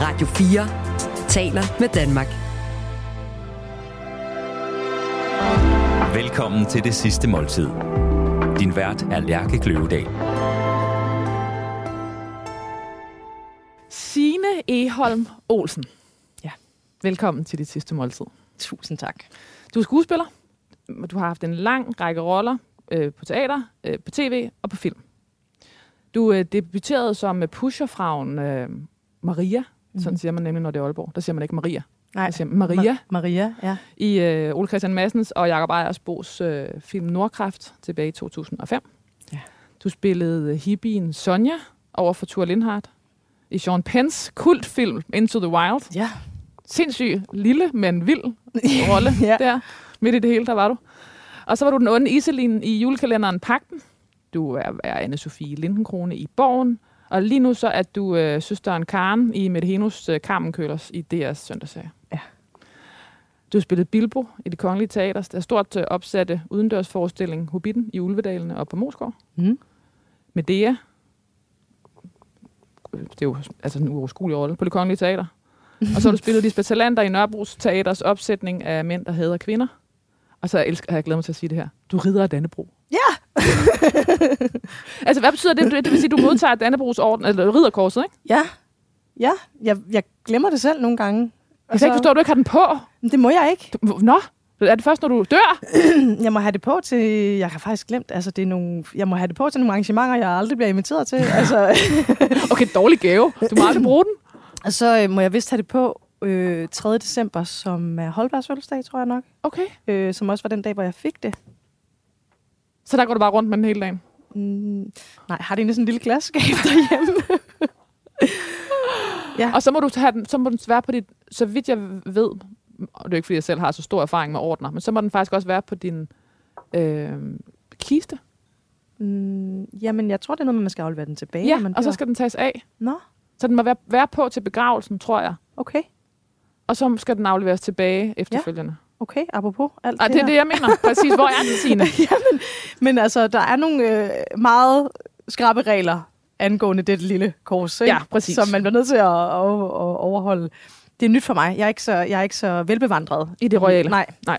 Radio 4 taler med Danmark. Velkommen til det sidste måltid. Din vært er Lærke Kløvedal. Signe Eholm Olsen. Ja, velkommen til dit sidste måltid. Tusind tak. Du er skuespiller. Du har haft en lang række roller øh, på teater, øh, på tv og på film. Du øh, debuterede som pusherfrauen øh, Maria. Sådan siger man nemlig, når det er Aalborg. Der siger man ikke Maria. Nej, Der siger man Maria. Ma- Maria, ja. I øh, Ole Christian Massens og Jakob Ejersbos øh, film Nordkraft tilbage i 2005. Ja. Du spillede øh, hippien Sonja over for Thor Lindhardt i Sean Penns kultfilm Into the Wild. Ja. Sindssyg lille, men vild rolle Ja. der. Midt i det hele, der var du. Og så var du den onde Iselin i julekalenderen Pakten. Du er, er Anne-Sophie Lindenkrone i Borgen. Og lige nu så er du øh, søsteren Karen i Mette Henus øh, Carmenkølers i DR's søndagsserie. Ja. Du har spillet Bilbo i det kongelige teater. Der er stort øh, opsatte udendørsforestilling Hobbiten i Ulvedalene og på Moskov. Mm. Medea. Det er jo altså en uoverskuelig rolle på det kongelige teater. Og så har du spillet Lisbeth Talander i Nørrebros Teaters opsætning af Mænd, der hader kvinder. Og så elsker, har jeg glædet mig til at sige det her. Du rider af Dannebro. Ja! Altså, hvad betyder det? Det vil sige, at du modtager Dannebrogs orden, eller ridderkorset, ikke? Ja. Ja, jeg, jeg glemmer det selv nogle gange. Jeg kan ikke forstå, at du ikke har den på. Det må jeg ikke. Du- Nå, er det først, når du dør? Jeg må have det på til... Jeg har faktisk glemt, altså det er nogle... Jeg må have det på til nogle arrangementer, jeg aldrig bliver inviteret til. altså, Okay, dårlig gave. Du må aldrig bruge den. og så øh, må jeg vist have det på øh, 3. december, som er Holbergs fødselsdag, tror jeg nok. Okay. Øh, som også var den dag, hvor jeg fik det. Så der går du bare rundt med den hele dagen. Mm, nej, har det egentlig sådan en lille glasskab derhjemme? ja. Og så må du have den, så må den være på dit, så vidt jeg ved, og det er ikke, fordi jeg selv har så stor erfaring med ordner, men så må den faktisk også være på din øh, kiste. Mm, jamen, jeg tror, det er noget, med, man skal aflevere den tilbage. Ja, man og så skal den tages af. Nå, Så den må være, være på til begravelsen, tror jeg. okay. Og så skal den afleveres tilbage efterfølgende. Okay, apropos alt Ja. Og det er det, jeg mener. Præcis. Hvor er den, Signe? Jamen, men altså, der er nogle øh, meget skrappe regler angående det lille kors, ikke? Ja, præcis. som man bliver nødt til at, at, at overholde. Det er nyt for mig. Jeg er ikke så, jeg er ikke så velbevandret. I det royale. Nej, Nej.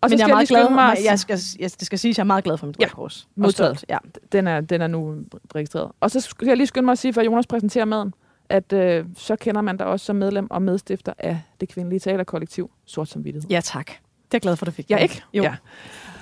Og så men jeg er meget glad. mig, jeg skal, jeg, det skal sige, at jeg er meget glad for mit Ja, kors. Modtaget. Ja. den, er, den er nu registreret. Og så skal jeg lige skynde mig at sige, før Jonas præsenterer maden, at øh, så kender man dig også som medlem og medstifter af det kvindelige teaterkollektiv Sort som Vittighed. ja, tak. Det er jeg glad for, du fik. Ja, det. ikke? Jo. Ja.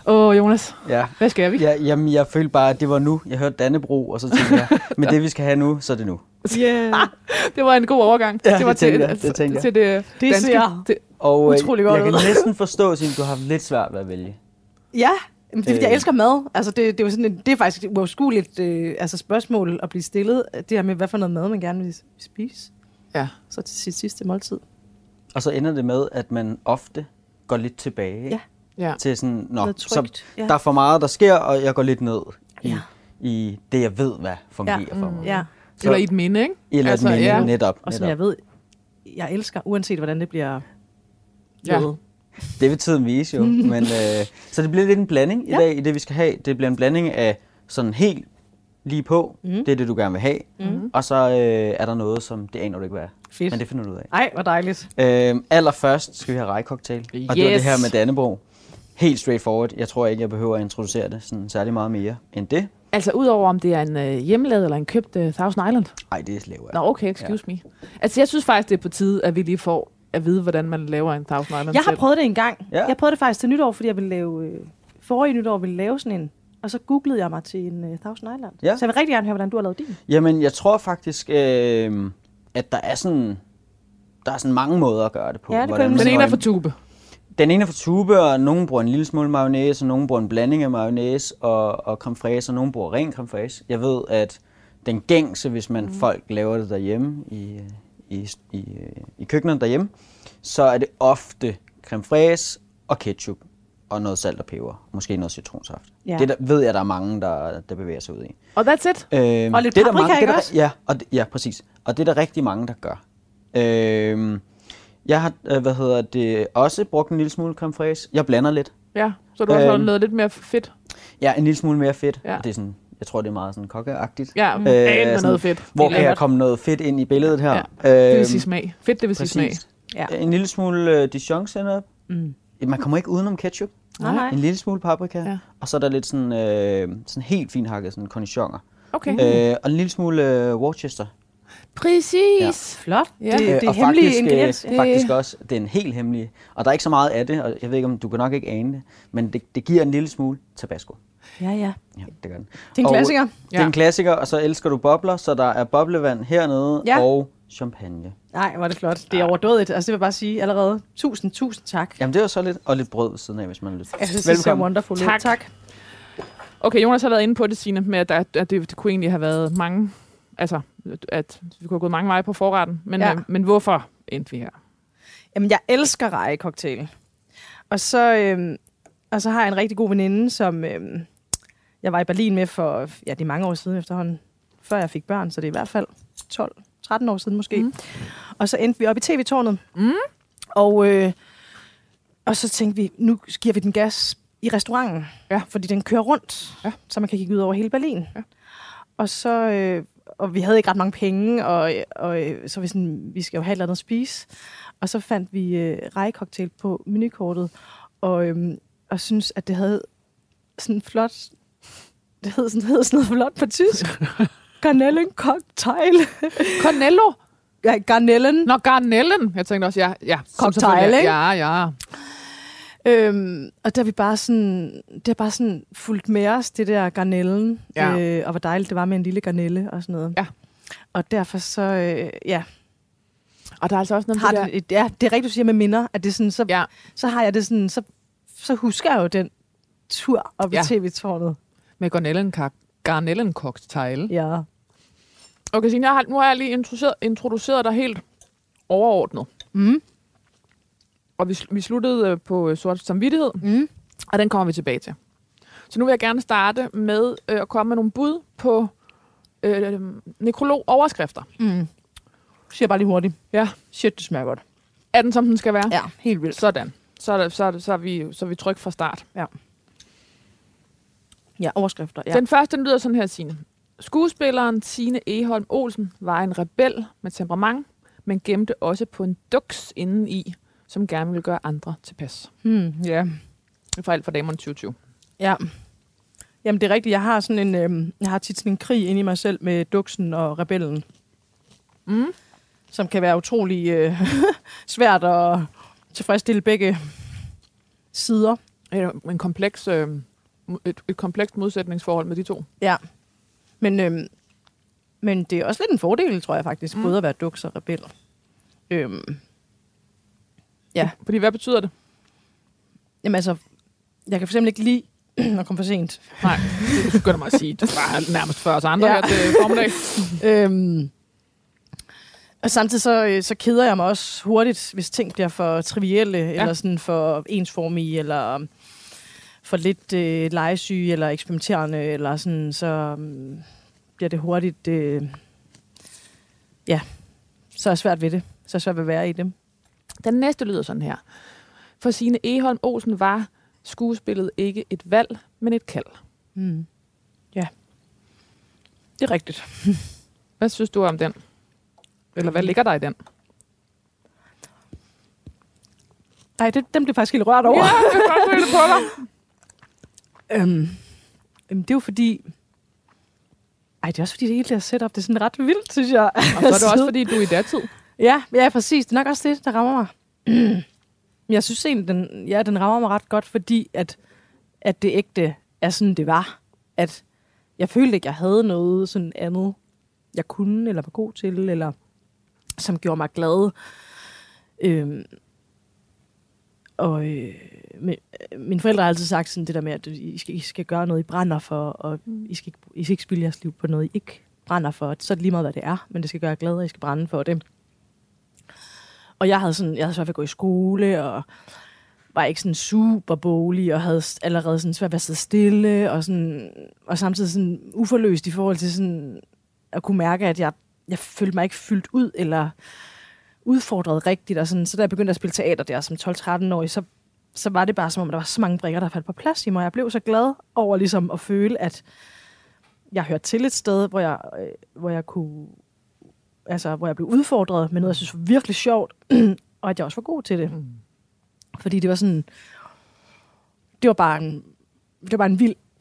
Åh, Jonas, Ja. hvad skal vi? Ja, jamen, jeg følte bare, at det var nu. Jeg hørte Dannebro, og så tænkte jeg, men det vi skal have nu, så er det nu. Yeah. det var en god overgang. Ja, det var det til, jeg, det tænkte jeg. til det, Det danske. ser Det, Og øh, Utrolig godt jeg kan næsten forstå, at du har haft lidt svært ved at vælge. Ja, men det er, fordi jeg Øh. elsker mad. Altså, det, det, er jo sådan en, det er faktisk et uoverskueligt øh, altså spørgsmål at blive stillet. Det her med, hvad for noget mad man gerne vil spise. ja. Så til sit sidste måltid. Og så ender det med, at man ofte går lidt tilbage? Ja. ja. til sådan, nå, Noget så ja. der er for meget, der sker, og jeg går lidt ned i, Ja. i det, jeg ved, hvad fungerer Ja, for mig. Ja, Eller i et minde, ikke? Eller Altså, altså, ja. ja. netop. og som netop. jeg ved, jeg elsker, uanset hvordan det bliver Ja. lavet. Det vil tiden vise jo. Men, øh, så det bliver lidt en blanding i Ja. dag, i det vi skal have. Det bliver en blanding af sådan helt lige på, mm. det er det, du gerne vil have. Mm. Og så øh, er der noget, som det aner du ikke, hvad er. Fedt. Men det finder du ud af. Ej, hvor dejligt. Øh, allerførst skal vi have rejcocktail. Og det var Yes. det her med Dannebro. Helt straightforward. Jeg tror ikke, jeg behøver at introducere det sådan særlig meget mere end det. Altså, udover om det er en øh, hjemmelavet eller en købt øh, Thousand Island. Ej, det er slæver. Nå, okay, excuse ja. me. Altså, jeg synes faktisk, det er på tide, at vi lige får at vide, hvordan man laver en Thousand Island Jeg har selv. prøvet det en gang. Ja. Jeg prøvede det faktisk til nytår, fordi jeg ville lave... Øh, forrige nytår ville lave sådan en. Og så googlede jeg mig til en uh, Thousand Island. Ja. Så jeg vil rigtig gerne høre, hvordan du har lavet din. Jamen, jeg tror faktisk, øh, at der er sådan... Der er sådan mange måder at gøre det på. Ja, det hvordan Den ene er for tube. Den ene er fra tube, og nogen bruger en lille smule mayonnaise, og nogen bruger en blanding af mayonnaise og, og creme fraise, og nogen bruger ren creme fraise. Jeg ved, at den gængse, hvis man mm. folk laver det derhjemme i, i, i, i køkkenet derhjemme, så er det ofte creme fraise og ketchup og noget salt og peber. Måske noget citronsaft. Ja. Det der, ved jeg, der er mange, der, der bevæger sig ud i. Og that's it. Øhm, Og lidt det er der paprika, mange, det er der, også? Ja, og, ja, præcis. Og det er der rigtig mange, der gør. Øhm, jeg har, øh, hvad hedder det, også brugt en lille smule creme fraise. Jeg blander lidt. Ja, så du har også Øhm. lavet lidt mere fedt. Ja, en lille smule mere fedt. Ja. Det er sådan Jeg tror, det er meget sådan kokkeagtigt. Ja, Øh, sådan, noget fedt. Hvor kan jeg komme noget fedt ind i billedet her? Ja, Det Øhm, vil sige smag. Fedt, det vil sige smag. Ja. En lille smule uh, Dijon senap. Mm. Man kommer ikke udenom ketchup. Nej, nej. En lille smule paprika. Ja. Og så er der lidt sådan, øh, sådan helt fint hakket sådan cornichoner. Okay. Øh, og en lille smule øh, Worcester. Præcis. Flot. Ja. Det, det er og hemmelige faktisk, ingrediens. Øh, faktisk også, det er en helt hemmelig. Og der er ikke så meget af det, og jeg ved ikke, om du kan nok ikke ane det. Men det, det giver en lille smule tabasco. Ja, ja. Ja, det gør den. Det er en Og klassiker. Det er Ja. en klassiker, og så elsker du bobler, så der er boblevand hernede Ja. og champagne. Nej, hvor er det flot. Det er overdådigt. Altså, det vil jeg bare sige allerede. Tusind, tusind tak. Jamen det er jo så lidt, og lidt brød ved siden af, hvis man har lyst. Jeg synes, det ser Velkommen. wonderful. Tak. tak. Okay, Jonas har været inde på det, Signe, med at, der, at det, det kunne egentlig have været mange, altså, at vi kunne have gået mange veje på forretten. Men, Ja. øh, men hvorfor endte vi her? Jamen, jeg elsker rejecocktail. Og så, øhm, og så har jeg en rigtig god veninde, som øhm, jeg var i Berlin med for, ja, det er mange år siden efterhånden, før jeg fik børn, så det er i hvert fald 12-13 år siden måske. Mm. Og så endte vi op i tv-tårnet. Mm. Og, øh, og så tænkte vi, nu giver vi den gas i restauranten, Ja. fordi den kører rundt, Ja. så man kan kigge ud over hele Berlin. Ja. Og så, øh, og vi havde ikke ret mange penge, og, og øh, så vi sådan, vi skal jo have et eller andet at spise. Og så fandt vi øh, rejecocktail på menukortet, og, øhm, og synes at det havde sådan flot, det hed sådan, det hed sådan noget flot på tysk. Garnellencocktail. Cornello? ja, garnellen. Nå, garnellen. Jeg tænkte også, ja, ja. Cocktail, ikke? Ja, ja. Øhm, og der er vi bare sådan, det har bare sådan fulgt med os, det der garnellen, Ja. øh, og hvor dejligt det var med en lille garnelle og sådan noget. Ja. Og derfor så, øh, ja, Og der er altså også noget har det det, et, ja, det er rigtigt, du siger med minder, at det sådan, så, der. Ja, så har jeg det sådan, så, så husker jeg jo den tur op Ja. i tv-tårnet. med garnellen, garnellen cocktail. Ja. Okay, Signe, jeg har, nu har jeg lige introduceret, introduceret dig helt overordnet. Mm. Og vi, vi sluttede øh, på øh, sort samvittighed, Mm. og den kommer vi tilbage til. Så nu vil jeg gerne starte med øh, at komme med nogle bud på øh, nekrolog-overskrifter. Mm. Siger bare lige hurtigt. Ja. Shit, det smager godt. Er den, som den skal være? Ja, helt vildt. Sådan. Så er, det, så, er det, så, er vi, så er vi tryg fra start. Ja, overskrifter. Ja. Ja. Den første den lyder sådan her, Signe. Skuespilleren Signe Eholm Olsen var en rebel med temperament, men gemte også på en duks indeni, som gerne ville gøre andre tilpas. Hmm, ja. Det er fra alt for damerne 2020. Ja. Jamen, det er rigtigt. Jeg har, sådan en, øhm, jeg har tit sådan en krig inde i mig selv med duksen og rebellen, Mm. som kan være utrolig øh, svært at tilfredsstille begge sider. En kompleks, øh, et, et komplekst modsætningsforhold med de to. Ja. Men, øhm, men det er også lidt en fordel, tror jeg faktisk, mm. Både at være duks og rebel. Øhm, Ja. Fordi hvad betyder det? jamen altså, jeg kan for eksempel ikke lide at komme for sent. Nej, det skynder mig at sige. Det var nærmest før os andre Ja. ja. her til formiddag. Øhm, og samtidig så, øh, så keder jeg mig også hurtigt, hvis ting bliver for trivielle, ja. eller sådan for ensformige, eller for lidt øh, legesyge, eller eksperimenterende, eller sådan, så um, bliver det hurtigt, øh, ja, så er svært ved det. Så er svært ved at være i det. Den næste lyder sådan her. For Signe Eholm Olsen var skuespillet ikke et valg, men et kald. Mm. Ja, det er rigtigt. Hvad synes du om den? Eller hvad ligger der i den? Nej, det, dem blev faktisk helt rørt over. Ja, jeg kan godt det på dig. Øhm, øhm, det er jo fordi... Ej, det er også fordi, det hele der setup, det er sådan ret vildt, synes jeg. Og så er det også, fordi du er i datid. Ja, ja, præcis. Det er nok også det, der rammer mig. Men jeg synes egentlig, den, ja, den rammer mig ret godt, fordi at, at det ægte er sådan, det var. At jeg følte ikke, jeg havde noget sådan andet, jeg kunne, eller var god til, eller som gjorde mig glad. Øhm, og øh, min, mine forældre har altid sagt sådan det der med, at I skal, I skal gøre noget, I brænder for, og I skal, ikke, I skal ikke spille jeres liv på noget, I ikke brænder for. Så er det lige meget, hvad det er, men det skal gøre jer glad, og I skal brænde for det. Og jeg havde sådan, jeg havde svært ved at gå i skole, og var ikke sådan super bolig, og havde allerede sådan svært ved at sidde stille, og, sådan, og samtidig sådan uforløst i forhold til sådan at kunne mærke, at jeg, jeg følte mig ikke fyldt ud, eller udfordret rigtigt. Og sådan. Så da jeg begyndte at spille teater der som 12-13-årig, så, så var det bare som om, der var så mange brikker, der faldt på plads i mig. Jeg blev så glad over ligesom at føle, at jeg hørte til et sted, hvor jeg, øh, hvor jeg kunne, altså, hvor jeg blev udfordret med noget, jeg synes var virkelig sjovt, og at jeg også var god til det. Mm. Fordi det var sådan, det var bare en, det var bare en vild,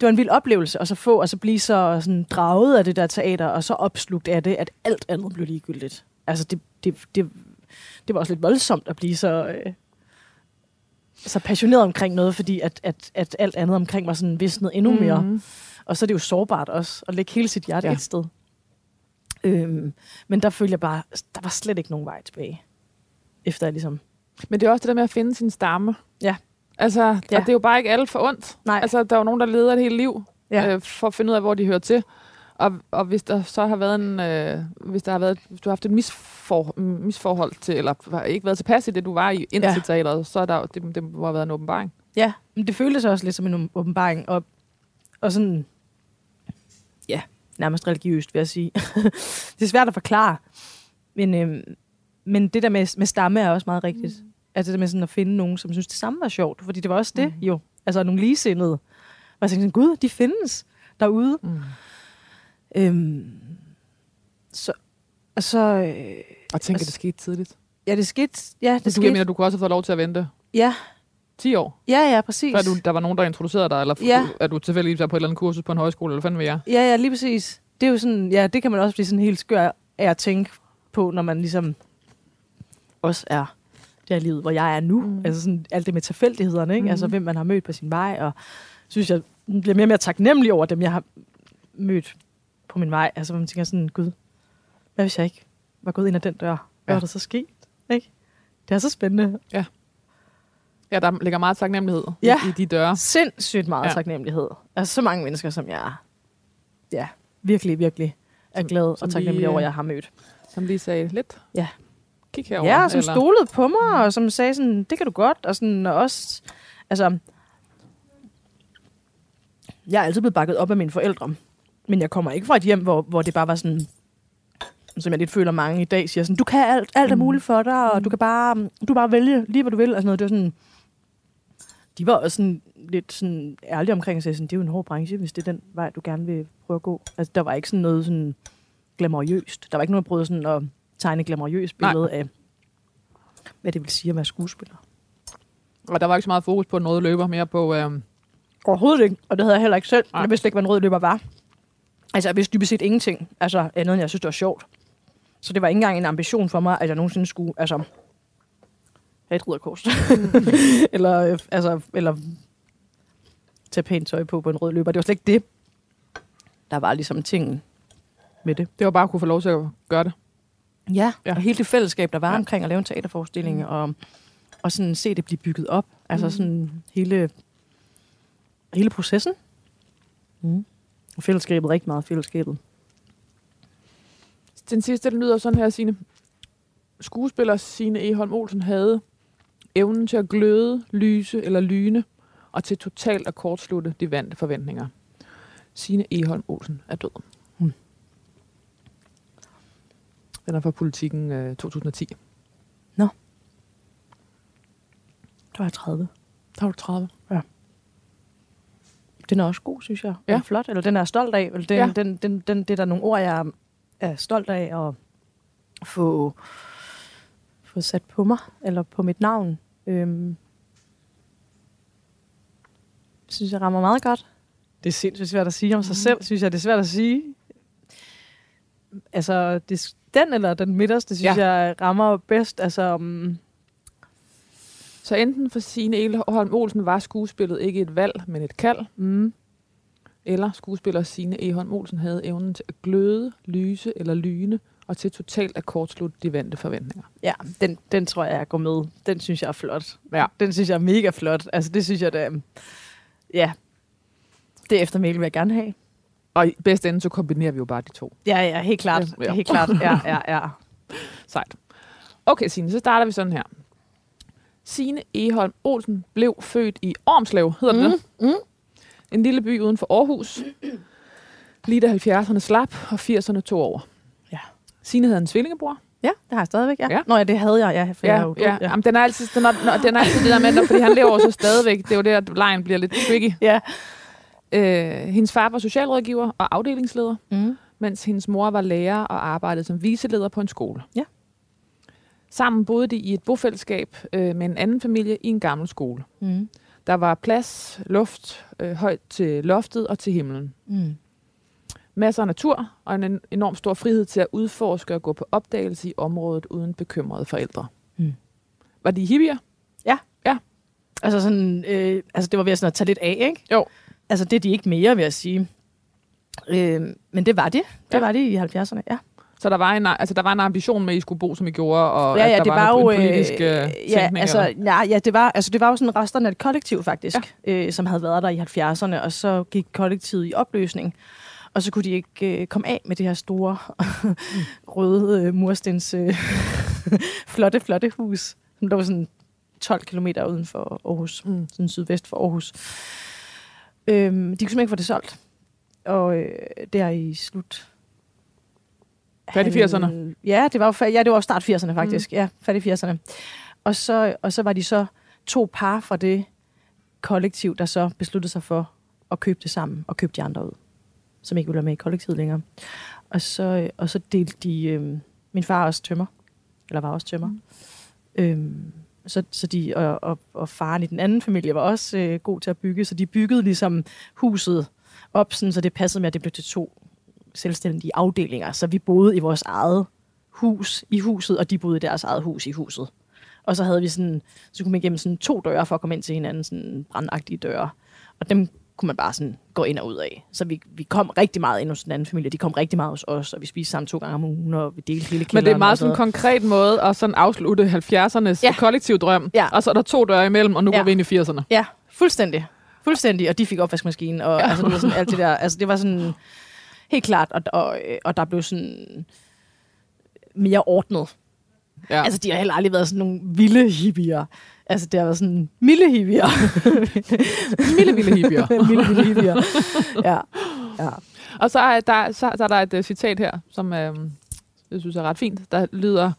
det var en vild oplevelse, og så få, og så blive så sådan draget af det der teater, og så opslugt af det, at alt andet blev ligegyldigt. Altså, det, det, det, det var også lidt voldsomt at blive så, øh, så passioneret omkring noget, fordi at, at, at alt andet omkring mig sådan visnede endnu mere. Mm. Og så er det jo sårbart også, at lægge hele sit hjerte Ja. et sted. Øhm, men der følte jeg bare, der var slet ikke nogen vej tilbage. Efter jeg ligesom... Men det er også det der med at finde sin stamme. Ja. Altså. Ja. og det er jo bare ikke alt for ondt. Nej. Altså, der er jo nogen, der leder et helt liv Ja. øh, for at finde ud af, hvor de hører til. Og, og hvis der så har været en, øh, hvis der har været, hvis du har haft et misfor, misforhold til, eller ikke været tilpas i det, du var i indtil ja. Teateret, så er der, det, det må have været en åbenbaring. Ja, men det føltes også lidt som en åbenbaring, og, og sådan, ja, nærmest religiøst, vil jeg sige. det er svært at forklare, men, øhm, men det der med, med stamme er også meget rigtigt. Mm. Altså det der med sådan at finde nogen, som synes det samme var sjovt, fordi det var også det Mm. jo. Altså nogle ligesindede. Og jeg tænkte sådan, gud, de findes derude. Mm. Øhm, så, og så, øh, Og tænk, at Altså- det skete tidligt. ja, det skete, ja, det Det du, skete, jeg mener, du kunne også have fået lov til at vente ja, 10 år, ja, ja, præcis. før du, der var nogen, der introducerede dig, eller Ja. at du tilfældigvis var på et eller andet kursus på en højskole, eller fanden ved jeg. Ja, ja, lige præcis. Det er jo sådan, ja, det kan man også blive sådan helt skør af at tænke på, når man ligesom også er der i livet, hvor jeg er nu. Mm. Mm. Altså sådan alt det med tilfældighederne, ikke? Mm. Mhm. Altså hvem man har mødt på sin vej, og synes jeg bliver mere og mere taknemmelig over dem, jeg har mødt på min vej. Altså hvor man tænker sådan, gud, hvad hvis jeg ikke var gået ind ad den dør? Hvad Ja. ja. var der så sket? Ikke? Det er så spændende. Ja, der ligger meget taknemmelighed Ja. i, i de døre. Sindssygt meget Ja. ja. taknemmelighed. Altså så mange mennesker, som jeg ja, virkelig, virkelig er Som- glad som og taknemmelig lige, over, at jeg har mødt. Som lige sagde lidt. Ja. Kig herover. Ja, og som stolede på mig, og som sagde sådan, det kan du godt, og sådan, og også, altså, jeg er altid blevet bakket op af mine forældre, men jeg kommer ikke fra et hjem, hvor, hvor det bare var sådan, som jeg lidt føler mange i dag siger sådan, du kan alt, alt er Mm. muligt for dig, og du kan bare, du kan bare vælge lige, hvad du vil, og sådan noget. Det var sådan, de var også sådan, lidt sådan ærlige omkring at sige sådan, det er jo en hård branche, hvis det er den vej, du gerne vil prøve at gå. Altså, der var ikke sådan noget sådan glamourøst. Der var ikke noget, der prøvede sådan at tegne et glamourøst Nej. billede af, hvad det vil sige at være skuespiller. Og der var ikke så meget fokus på en røde løber, mere på... Øh, Overhovedet ikke, og det havde jeg heller ikke selv. Nej. Jeg vidste ikke, hvad en rød løber var. Altså, jeg vidste dybest set ingenting, altså andet end jeg synes, det var sjovt. Så det var ikke engang en ambition for mig, at jeg nogensinde skulle, altså, have et ridderkors. eller, øh, altså, eller tage pænt tøj på på en rød løber. Det var slet ikke det. Der var ligesom tingen med det. det var bare at kunne få lov til at gøre det. Ja, Ja. og hele det fællesskab, der var ja. omkring at lave en teaterforestilling, mm. og, og sådan se det blive bygget op. Altså Mm. sådan hele, hele processen. Mm. Og fællesskabet, rigtig meget fællesskabet. Den sidste, den lyder sådan her, Signe. Skuespiller Signe Eholm Olsen havde evnen til at gløde, lyse eller lyne, og til totalt at kortslutte de vante forventninger. Signe Eholm Olsen er død. Hmm. Den er fra politikken øh, 2010. Der var jeg 30. Der var du 30. Den er også god, synes jeg. Ja. Den er flot, eller den er jeg stolt af. Eller den, Ja. den, den, den, det er der nogle ord, jeg er stolt af at få, få sat på mig, eller på mit navn. Øhm, synes jeg rammer meget godt. Det er sindssygt svært at sige om sig selv, synes jeg. Det er svært at sige. Altså, det, den eller den midterste, synes ja. jeg rammer bedst. Altså, um, Så enten for Signe Eholm Olsen var skuespillet ikke et valg, men et kald, mm, eller skuespiller Signe Eholm Olsen havde evnen til at gløde, lyse eller lyne, og til totalt at kortslutte de vante forventninger. ja, den, den tror jeg, jeg går med. Den synes jeg er flot. Ja. Den synes jeg er mega flot. Altså, det synes jeg, det er... Ja. Det eftermæle vil jeg gerne have. Og i bedste ende, så kombinerer vi jo bare de to. Ja, ja, helt klart. Ja. Helt klart. Ja, ja, ja. Sejt. Okay, Signe, så starter vi sådan her. Signe Eholm Olsen blev født i Ormslev, hedder det Mm, det? En lille by uden for Aarhus. Lige da 70'erne slap, og 80'erne tog over. Ja. Signe havde en tvillingebror. Ja, det har jeg stadigvæk, ja. Ja. ja. Nå ja, det havde jeg, ja. For jeg er Ja, jo død, ja. Jamen, den er altid, den er, den er altid det der med, fordi han lever så stadigvæk. Det er jo det, at lejen bliver lidt tricky. ja. Øh, hendes far var socialrådgiver og afdelingsleder, Mm. mens hendes mor var lærer og arbejdede som viseleder på en skole. Ja. Sammen boede de i et bofællesskab øh, med en anden familie i en gammel skole. Mm. Der var plads, luft, øh, højt til loftet og til himlen. Mm. Masser af natur og en en enorm stor frihed til at udforske og gå på opdagelse i området uden bekymrede forældre. Mm. Var de hippier? Altså sådan, øh, altså det var ved at, sådan at tage lidt af, ikke? Jo. Altså det er de ikke mere, vil jeg sige. Øh, men det var det. Det Ja. var det i 70'erne, ja. Så der var en, altså, der var en ambition med, at I skulle bo, som I gjorde, og ja, at ja, der det var, var, jo, en politisk øh, ja, tænkning, altså, eller? ja, ja, det var, altså det var jo sådan resterne af et kollektiv faktisk, ja. øh, som havde været der i 70'erne, og så gik kollektivet i opløsning. Og så kunne de ikke øh, komme af med det her store røde øh, murstens øh, flotte, flotte hus, som lå sådan 12 km uden for Aarhus, Mm. sådan sydvest for Aarhus. Øhm, de kunne simpelthen ikke få det solgt. Og øh, der i slut... Fat i 80'erne? halv- Ja, det var jo, ja, det var jo start 80'erne faktisk. Mm. Ja, fat i 80'erne. Og så, og så var de så to par fra det kollektiv, der så besluttede sig for at købe det sammen og købe de andre ud, som ikke ville være med i kollektivet længere. Og så, og så delte de... Øh, min far også tømmer, eller var også tømmer. Mm. Øhm, så, så de, og, og, og faren i den anden familie var også øh, god til at bygge, så de byggede ligesom huset op, sådan, så det passede med, at det blev til to selvstændige afdelinger. Så vi boede i vores eget hus i huset, og de boede i deres eget hus i huset. Og så havde vi sådan, så kunne man igennem sådan to døre for at komme ind til hinanden, sådan brandagtige døre. Og dem kunne man bare sådan gå ind og ud af. Så vi, vi kom rigtig meget ind hos den anden familie. De kom rigtig meget hos os, og vi spiste sammen to gange om ugen, og vi delte hele kælderen. Men det er meget sådan en konkret måde at sådan afslutte 70'ernes Ja. ja. kollektiv drøm. Ja. Og så er der to døre imellem, og nu ja. går vi ind i 80'erne. Ja, fuldstændig. Fuldstændig. Og de fik opvaskemaskinen, og ja. altså, det var sådan alt det der. Altså, det var sådan helt klart, og, og, og der blev sådan mere ordnet. Ja. Ja. Altså, de har heller aldrig været sådan nogle vilde hippier. Altså, det har været sådan milde hippier. Milde, vilde hippier. milde, vilde hippier. Ja. ja. Og så er der, så, så er der et uh, citat her, som øh, jeg synes er ret fint, der lyder...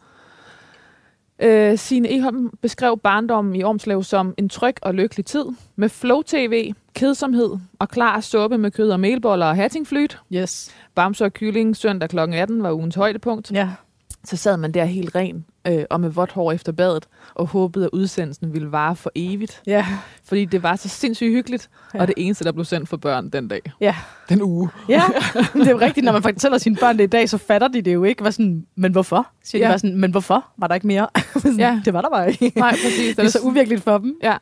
Øh, Signe Eholm beskrev barndommen i Ormslev som en tryg og lykkelig tid, med flow-tv, kedsomhed og klar suppe med kød og melboller og hattingflyt. Yes. Bamse og kylling søndag kl. 18 var ugens højdepunkt. Ja. Så sad man der helt ren øh, og med vådt hår efter badet, og håbede, at udsendelsen ville vare for evigt. Ja. Fordi det var så sindssygt hyggeligt, Ja. ja. og det eneste, der blev sendt for børn den dag. Ja. Den uge. Ja, det er jo rigtigt, når man fortæller sine børn det i dag, så fatter de det jo ikke. Var sådan, men hvorfor? Siger ja. de bare sådan, men hvorfor? Var der ikke mere? Sådan, Ja. Det var der bare ikke. Nej, præcis. Det er så uvirkeligt for dem. Ja,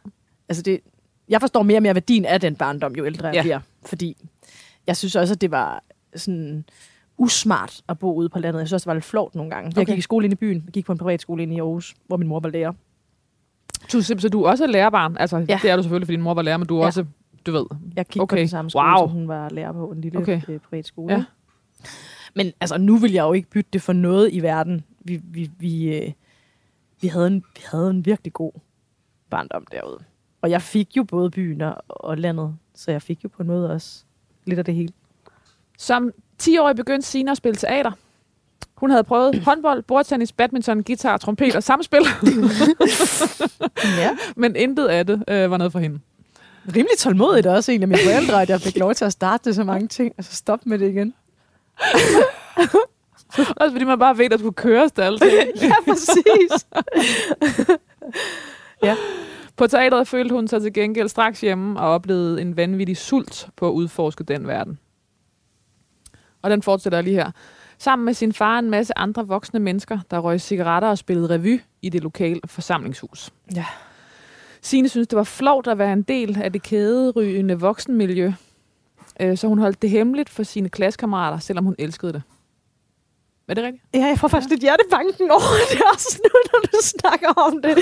Altså det, jeg forstår mere og mere værdien af den barndom, jo ældre jeg Ja. bliver. Fordi jeg synes også, at det var sådan usmart at bo ude på landet. Jeg synes også, det var lidt flot nogle gange. Jeg Okay. gik i skole inde i byen. Jeg gik på en privatskole inde i Aarhus, hvor min mor var lærer. Du, så du er også lærerbarn. Altså, Ja. det er du selvfølgelig, fordi din mor var lærer, men du er Ja. også, du ved. Jeg gik okay. på den samme skole, Wow. som hun var lærer på, en lille okay. Okay. privatskole. Ja. Men altså, nu vil jeg jo ikke bytte det for noget i verden. Vi, vi, vi, øh, vi, havde, en, vi havde en virkelig god barndom derude. Og jeg fik jo både byen og, og landet, så jeg fik jo på en måde også lidt af det hele. Som 10-årig begyndte Sina at spille teater. Hun havde prøvet håndbold, bordtennis, badminton, guitar, trompet og samspil, Ja. men intet af det øh, var noget for hende. Rimelig tålmodigt også egentlig af mine forældre, at jeg fik lov til at starte så mange ting, og så stoppe med det igen. Også fordi man bare ved, at der skulle køres til alt. ja, præcis. På teateret følte hun sig til gengæld straks hjemme og oplevede en vanvittig sult på at udforske den verden. Og den fortsætter lige her. Sammen med sin far og en masse andre voksne mennesker, der røg cigaretter og spillede revy i det lokale forsamlingshus. Ja. Signe synes, det var flot at være en del af det kæderygende voksenmiljø, øh, så hun holdt det hemmeligt for sine klassekammerater, selvom hun elskede det. Er det rigtigt? Ja, jeg får faktisk lidt hjertebanken over det også nu, når du snakker om det.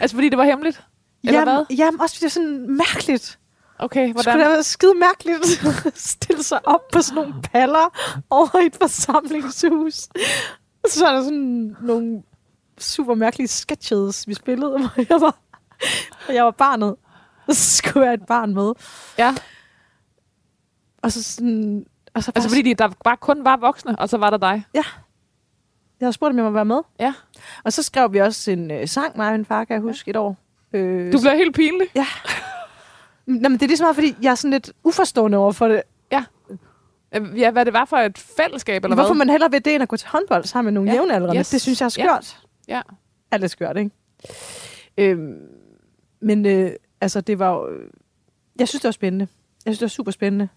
Altså, fordi det var hemmeligt? Eller jamen, hvad? jamen, også fordi det er sådan mærkeligt. Okay, Hvordan? Skulle det være skide mærkeligt at stille sig op på sådan nogle paller over et forsamlingshus. Så er der sådan nogle super mærkelige sketches, vi spillede, hvor jeg var, hvor jeg var barnet. Så skulle jeg et barn med. Ja, Og så sådan... Og så altså fordi de, der bare kun var voksne, og så var der dig. Jeg havde spurgt, om jeg må være med. Ja. Og så skrev vi også en øh, sang, mig og min far, kan jeg huske, et år. Øh, Du blev helt pinlig. Nå, men det er ligesom, fordi jeg er sådan lidt uforstående over for det. Øh, Ja, hvad det var for et fællesskab, eller Hvorfor hvad? man hellere vil det, end at gå til håndbold sammen med nogle Ja. ja. jævnaldrende. Yes. Det synes jeg er skørt. Ja. Er lidt skørt, ikke? Øhm, men øh, altså, det var jo... øh, Jeg synes, det var spændende. Jeg synes, det var super spændende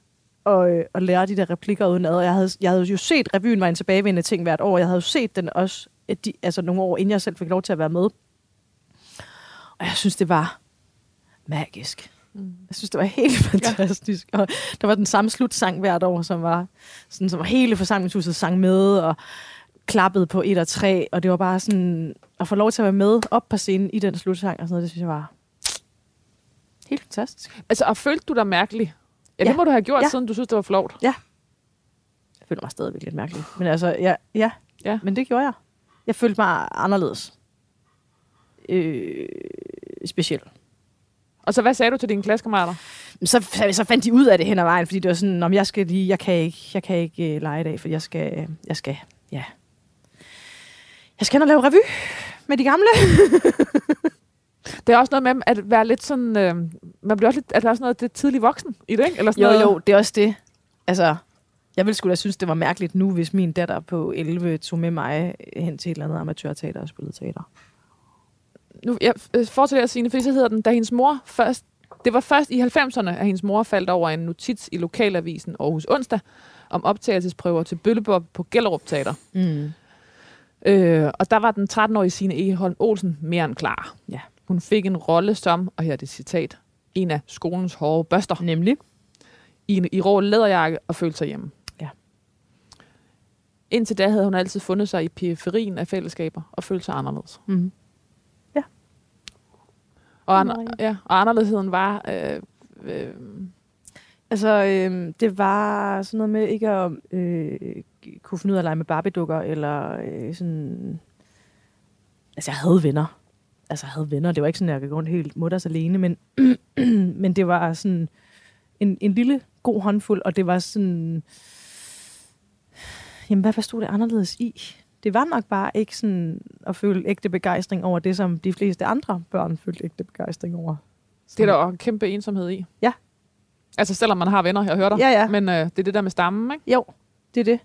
at, øh, at lære de der replikker udenad. Jeg havde, jeg havde jo set, revyen var en tilbagevendende ting hvert år. Jeg havde jo set den også de, altså nogle år, inden jeg selv fik lov til at være med. Og jeg synes, det var magisk. Mm. Jeg synes, det var helt fantastisk. Og der var den samme slutsang hvert år, som var, sådan, som hele forsamlingshuset sang med, og klappede på et og tre, og det var bare sådan, at få lov til at være med op på scenen i den slutsang, og sådan noget, det synes jeg var helt fantastisk. Altså, og følte du dig mærkelig? Ja, Ja. det må du have gjort, Ja. siden du synes, det var flot. Jeg føler mig stadigvæk lidt mærkelig. Men altså, ja, ja, Ja. men det gjorde jeg. Jeg følte mig anderledes. Øh, speciel. Og så hvad sagde du til dine klassekammerater? Så, så, så fandt de ud af det hen ad vejen, fordi det var sådan, om jeg skal lige, jeg kan ikke, jeg kan ikke uh, lege i dag, for jeg skal, jeg skal, ja. Jeg skal hen og lave revy med de gamle. Det er også noget med at være lidt sådan... Øh, man bliver også lidt... At der er også noget det tidlig voksen i det, ikke? Eller sådan Jo, noget. jo, det er også det. Altså, jeg ville sgu da synes, det var mærkeligt nu, hvis min datter på 11 tog med mig hen til et eller andet amatørteater og spillede teater. Nu, jeg øh, fortsætter at sige, fordi så hedder den, da hendes mor først... Det var først i 90'erne, at hendes mor faldt over en notits i lokalavisen Aarhus Onsdag om optagelsesprøver til Bøllebob på Gellerup Teater. Mm. Øh, og der var den 13-årige Signe Egeholm Olsen mere end klar. Ja. Hun fik en rolle som, og her er det citat, en af skolens hårde børster Nemlig? i, en, i rå læderjakke og følte sig hjemme. Ja. Indtil da havde hun altid fundet sig i periferien af fællesskaber og følt sig anderledes. Mm. Og, an, ja, og anderledesheden var... Øh, øh, Altså, øh, det var sådan noget med ikke at øh, kunne finde ud af at lege med Barbie-dukker, eller øh, sådan... Altså, jeg havde venner. Altså, jeg havde venner. Det var ikke sådan, at jeg gik rundt helt mutters alene, men, men det var sådan en, en lille god håndfuld, og det var sådan... Jamen, hvad forstod det anderledes i? Det var nok bare ikke sådan at føle ægte begejstring over det, som de fleste andre børn følte ægte begejstring over. det er der også en kæmpe ensomhed i. Ja. Altså selvom man har venner, jeg hører dig. Ja, ja. Men øh, det er det der med stammen, ikke? Jo, det er det.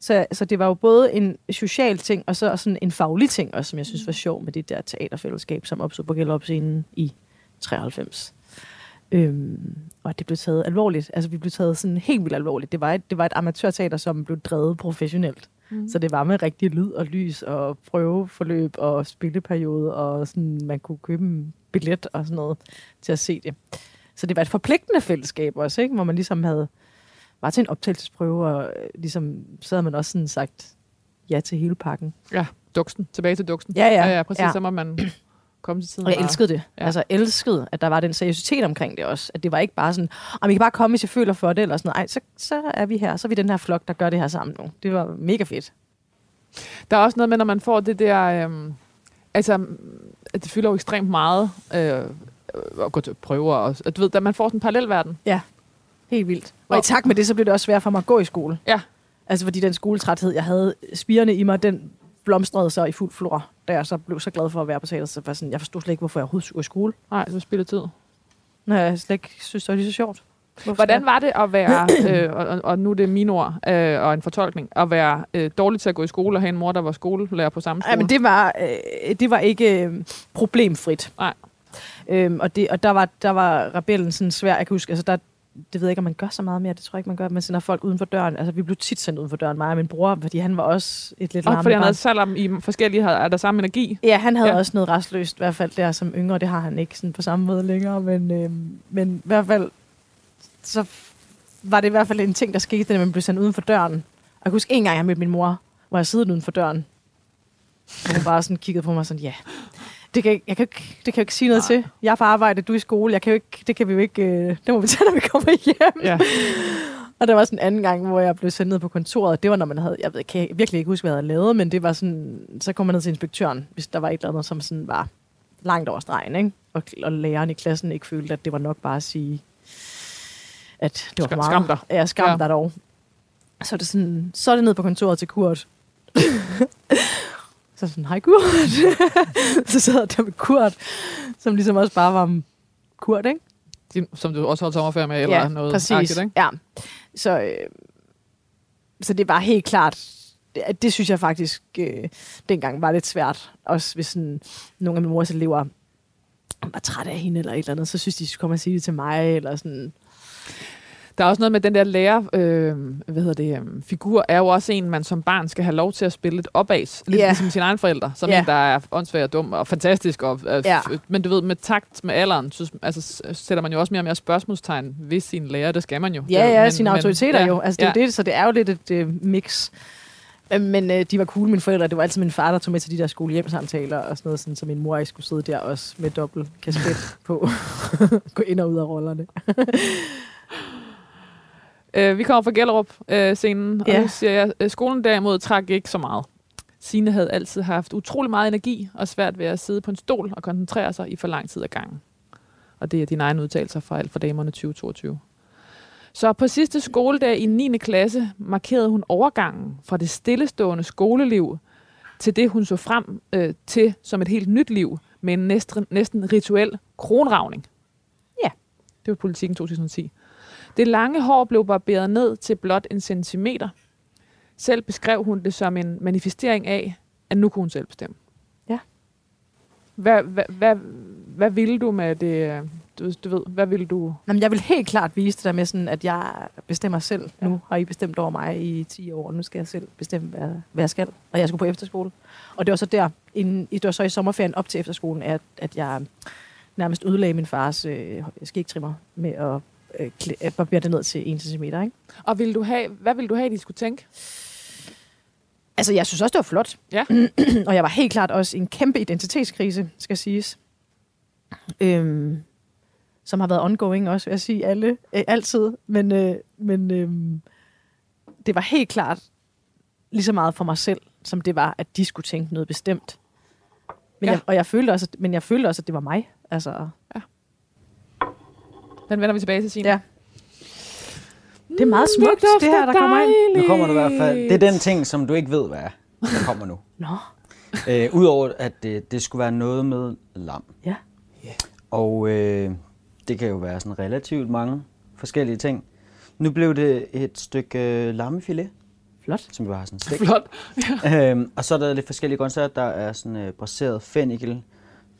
Så, så det var jo både en social ting, og så sådan en faglig ting også, som jeg synes var sjov med det der teaterfællesskab, som opstod på Gellerup scenen i 93. Øhm, og at det blev taget alvorligt. Altså, vi blev taget sådan helt vildt alvorligt. Det var et, det var et amatørteater, som blev drevet professionelt. Mm. Så det var med rigtig lyd og lys og prøveforløb og spilleperiode, og sådan, man kunne købe en billet og sådan noget til at se det. Så det var et forpligtende fællesskab også, ikke? hvor man ligesom havde var til en optagelsesprøve, og øh, ligesom, så havde man også sådan sagt ja til hele pakken. Ja, duksten. Tilbage til duksten. Ja, ja. ja, ja præcis. Ja. Så må man komme til tiden. Og jeg elskede det. Ja. Ja. Altså, jeg elskede, at der var den seriøsitet omkring det også. At det var ikke bare sådan, om I kan bare komme, hvis jeg føler for det, eller sådan noget. Ej, så, så er vi her. Så er vi den her flok, der gør det her sammen nu. Det var mega fedt. Der er også noget med, når man får det der... Øhm, altså, at det fylder jo ekstremt meget øh, at gå til prøver. Og, at, du ved, da man får sådan en parallelverden. Helt vildt. Og i takt med det, så blev det også svært for mig at gå i skole. Ja. Altså, fordi den skoletræthed, jeg havde spirende i mig, den blomstrede så i fuld flor, da jeg så blev så glad for at være på teater. Så var sådan, jeg forstod slet ikke, hvorfor jeg overhovedet skulle i skole. Nej, det af tid. Når jeg slet ikke synes, det var lige så sjovt. Hvorfor Hvordan var det at være, øh, og, og nu er det mine ord øh, og en fortolkning, at være øh, dårlig til at gå i skole og have en mor, der var skolelærer på samme skole? Ja, men det var, øh, det var ikke øh, problemfrit. Nej. Øhm, og, det, og der var, der var rebellen sådan svær. Jeg kan huske, altså der, det ved jeg ikke, om man gør så meget mere. Det tror jeg ikke, man gør. Man sender folk uden for døren. Altså, vi blev tit sendt uden for døren, mig og min bror, fordi han var også et lidt og larmende fordi han havde selvom i forskellige er der samme energi. Ja, han havde Ja. også noget restløst, i hvert fald der som yngre. Det har han ikke sådan på samme måde længere. Men, øhm, men i hvert fald, så var det i hvert fald en ting, der skete, da man blev sendt uden for døren. Og jeg kan huske en gang, jeg mødte min mor, hvor jeg sidder uden for døren. Og hun bare sådan kiggede på mig sådan, ja, det kan, jeg, kan, ikke, det kan jeg ikke sige noget Nej. til. Jeg er på arbejde, du er i skole. Jeg kan jo ikke, det kan vi jo ikke, øh, det må vi tage, når vi kommer hjem. Ja. Og der var sådan en anden gang, hvor jeg blev sendt ned på kontoret. Det var, når man havde, jeg ved, kan jeg virkelig ikke huske, hvad jeg havde lavet, men det var sådan, så kom man ned til inspektøren, hvis der var et eller andet, som sådan var langt over stregen, ikke? Og, og læreren i klassen ikke følte, at det var nok bare at sige, at det var for meget. skam dig. Ja, skam ja. dig dog. Så er det sådan, så er det ned på kontoret til Kurt. så sådan, hej Kurt. så sad jeg der med Kurt, som ligesom også bare var Kurt, ikke? Som du også holdt sommerferie med, eller ja, noget præcis. agtigt, ikke? Ja. Så, øh, så det var helt klart, det, det synes jeg faktisk øh, dengang var lidt svært. Også hvis sådan, nogle af mine mors elever var træt af hende eller et eller andet, så synes de, de skulle komme og sige det til mig, eller sådan. Der er også noget med den der lærer, øh, hvad hedder det, øh, figur, er jo også en, man som barn skal have lov til at spille lidt opad, lidt Ja. ligesom sine egne forældre, som Ja. en, der er åndssvær og dum og fantastisk. Og, øh, f- Men du ved, med takt med alderen, så altså, sætter man jo også mere og mere spørgsmålstegn ved sine lærer, det skal man jo. Ja, ja, men- sine men- autoriteter ja, jo. Altså, det er ja. jo det, så det er jo lidt et øh, mix. Øh, Men øh, de var cool, mine forældre. Det var altid min far, der tog med til de der skolehjemsamtaler og sådan noget, sådan, så min mor ikke skulle sidde der også med dobbelt kasket på. Gå ind og ud af rollerne. Øh, vi kommer fra Gellerup-scenen, og Ja. nu siger jeg, øh, skolen derimod trak ikke så meget. Signe havde altid haft utrolig meget energi og svært ved at sidde på en stol og koncentrere sig i for lang tid ad gangen. Og det er dine egne udtalelser fra Alt for Damerne 2022. Så på sidste skoledag i 9. klasse markerede hun overgangen fra det stillestående skoleliv til det, hun så frem øh, til som et helt nyt liv med en næsten, næsten rituel kronravning. Ja. Det var politikken 2010. Det lange hår blev barberet ned til blot en centimeter. Selv beskrev hun det som en manifestering af, at nu kunne hun selv bestemme. Ja. Hvad, hvad, hvad, hvad ville du med det? øh, Du, du ved, hvad ville du... Jamen, jeg vil helt klart vise det der med, sådan, at jeg bestemmer selv. Nu har I bestemt over mig i 10 år, og nu skal jeg selv bestemme, hvad, hvad jeg skal. Og jeg skulle på efterskole. Og det var så der, inden, det var så i sommerferien op til efterskolen, at, at jeg nærmest ødelagde min fars øh, skægtrimmer med at øh, klæ- at barbere det ned til 1 cm. Ikke? Og ville du have, hvad ville du have, de skulle tænke? Altså, jeg synes også, det var flot. Ja. og jeg var helt klart også i en kæmpe identitetskrise, skal siges. Øhm, som har været ongoing også, vil jeg sige, alle, øh, altid. Men, øh, men øhm, det var helt klart lige så meget for mig selv, som det var, at de skulle tænke noget bestemt. Men Ja. jeg, og jeg følte også, at, men jeg følte også, at det var mig. Altså, Den vender vi tilbage til, Signe. ja. Det er meget smukt, det her, der kommer ind. Nu kommer du i hvert fald. Det er den ting, som du ikke ved, hvad er, der kommer nu. Nå, Øh, Udover at det, det skulle være noget med lam. ja. Og øh, det kan jo være sådan relativt mange forskellige ting. Nu blev det et stykke øh, lammefilet, Flot. som jo har sådan stik. Flot. øhm, og så er der lidt forskellige grøntsager. Der er sådan øh, braseret fennikel,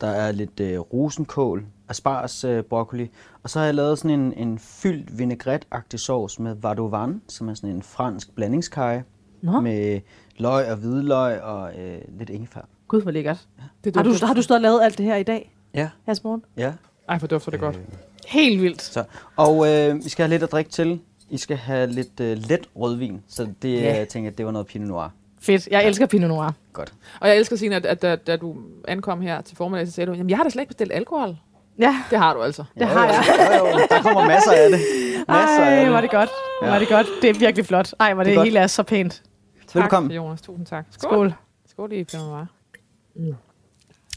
der er lidt øh, rosenkål, asparges, øh, broccoli. Og så har jeg lavet sådan en, en fyldt vinaigrette-agtig sovs med vardovan, som er sådan en fransk blandingskage Nå, med løg og hvidløg og øh, lidt ingefær. gud, hvor lækkert. Det Har du, har du stået og lavet alt det her i dag, Ja, her morgen? ja. Ej, for dufter det godt. Øh, Helt vildt. så. Og øh, vi skal have lidt at drikke til. I skal have lidt øh, let rødvin, så det Ja. ja. jeg tænker jeg, det var noget Pinot Noir. Fedt. Jeg elsker Pinot Noir. Godt. Og jeg elsker, Signe, at, at da, da du ankom her til formiddag, så sagde du, jamen jeg har da slet ikke bestilt alkohol. Ja, Det har du altså. det har jeg. Jo, jo, der kommer masser af det. Masser af Ej, det. var det godt. Ja. Var det godt. Det er virkelig flot. Ej, var det, Det er hele er så pænt. Tak, Velkommen. Jonas. Tusind tak. Skål. Skål. Skål i Pinot Noir.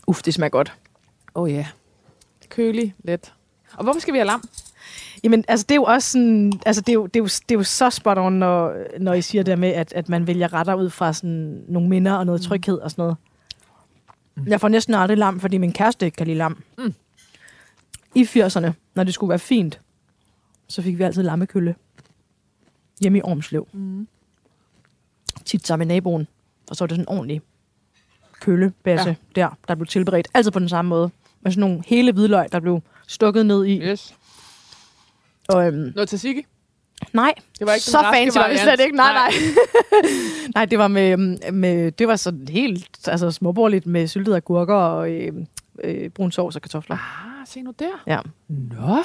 Uff, det smager godt. Åh oh, ja. Yeah. Kølig, let. Og hvorfor skal vi have lam? Jamen, altså, det er jo også sådan, altså, det er jo, det er jo, det er jo så spot on, når, når I siger det med, at, at man vælger retter ud fra sådan nogle minder og noget tryghed og sådan noget. Mm. Jeg får næsten aldrig lam, fordi min kæreste ikke kan lide lam. Mm. I 80'erne, når det skulle være fint, så fik vi altid lammekølle hjemme i Ormslev. Mm. tit sammen med naboen. Og så var det sådan en ordentlig køllebasse ja. der, der blev tilberedt. Altid på den samme måde. Med sådan nogle hele hvidløg, der blev stukket ned i. Yes. Og, øhm, Noget tzatziki? nej, Det var ikke så fancy var det slet ikke. Nej, nej. nej, det var med, øhm, med, det var sådan helt altså, småborligt med syltede agurker og øh, øh, brun sovs og kartofler. Ah, se nu der. Ja, Nå.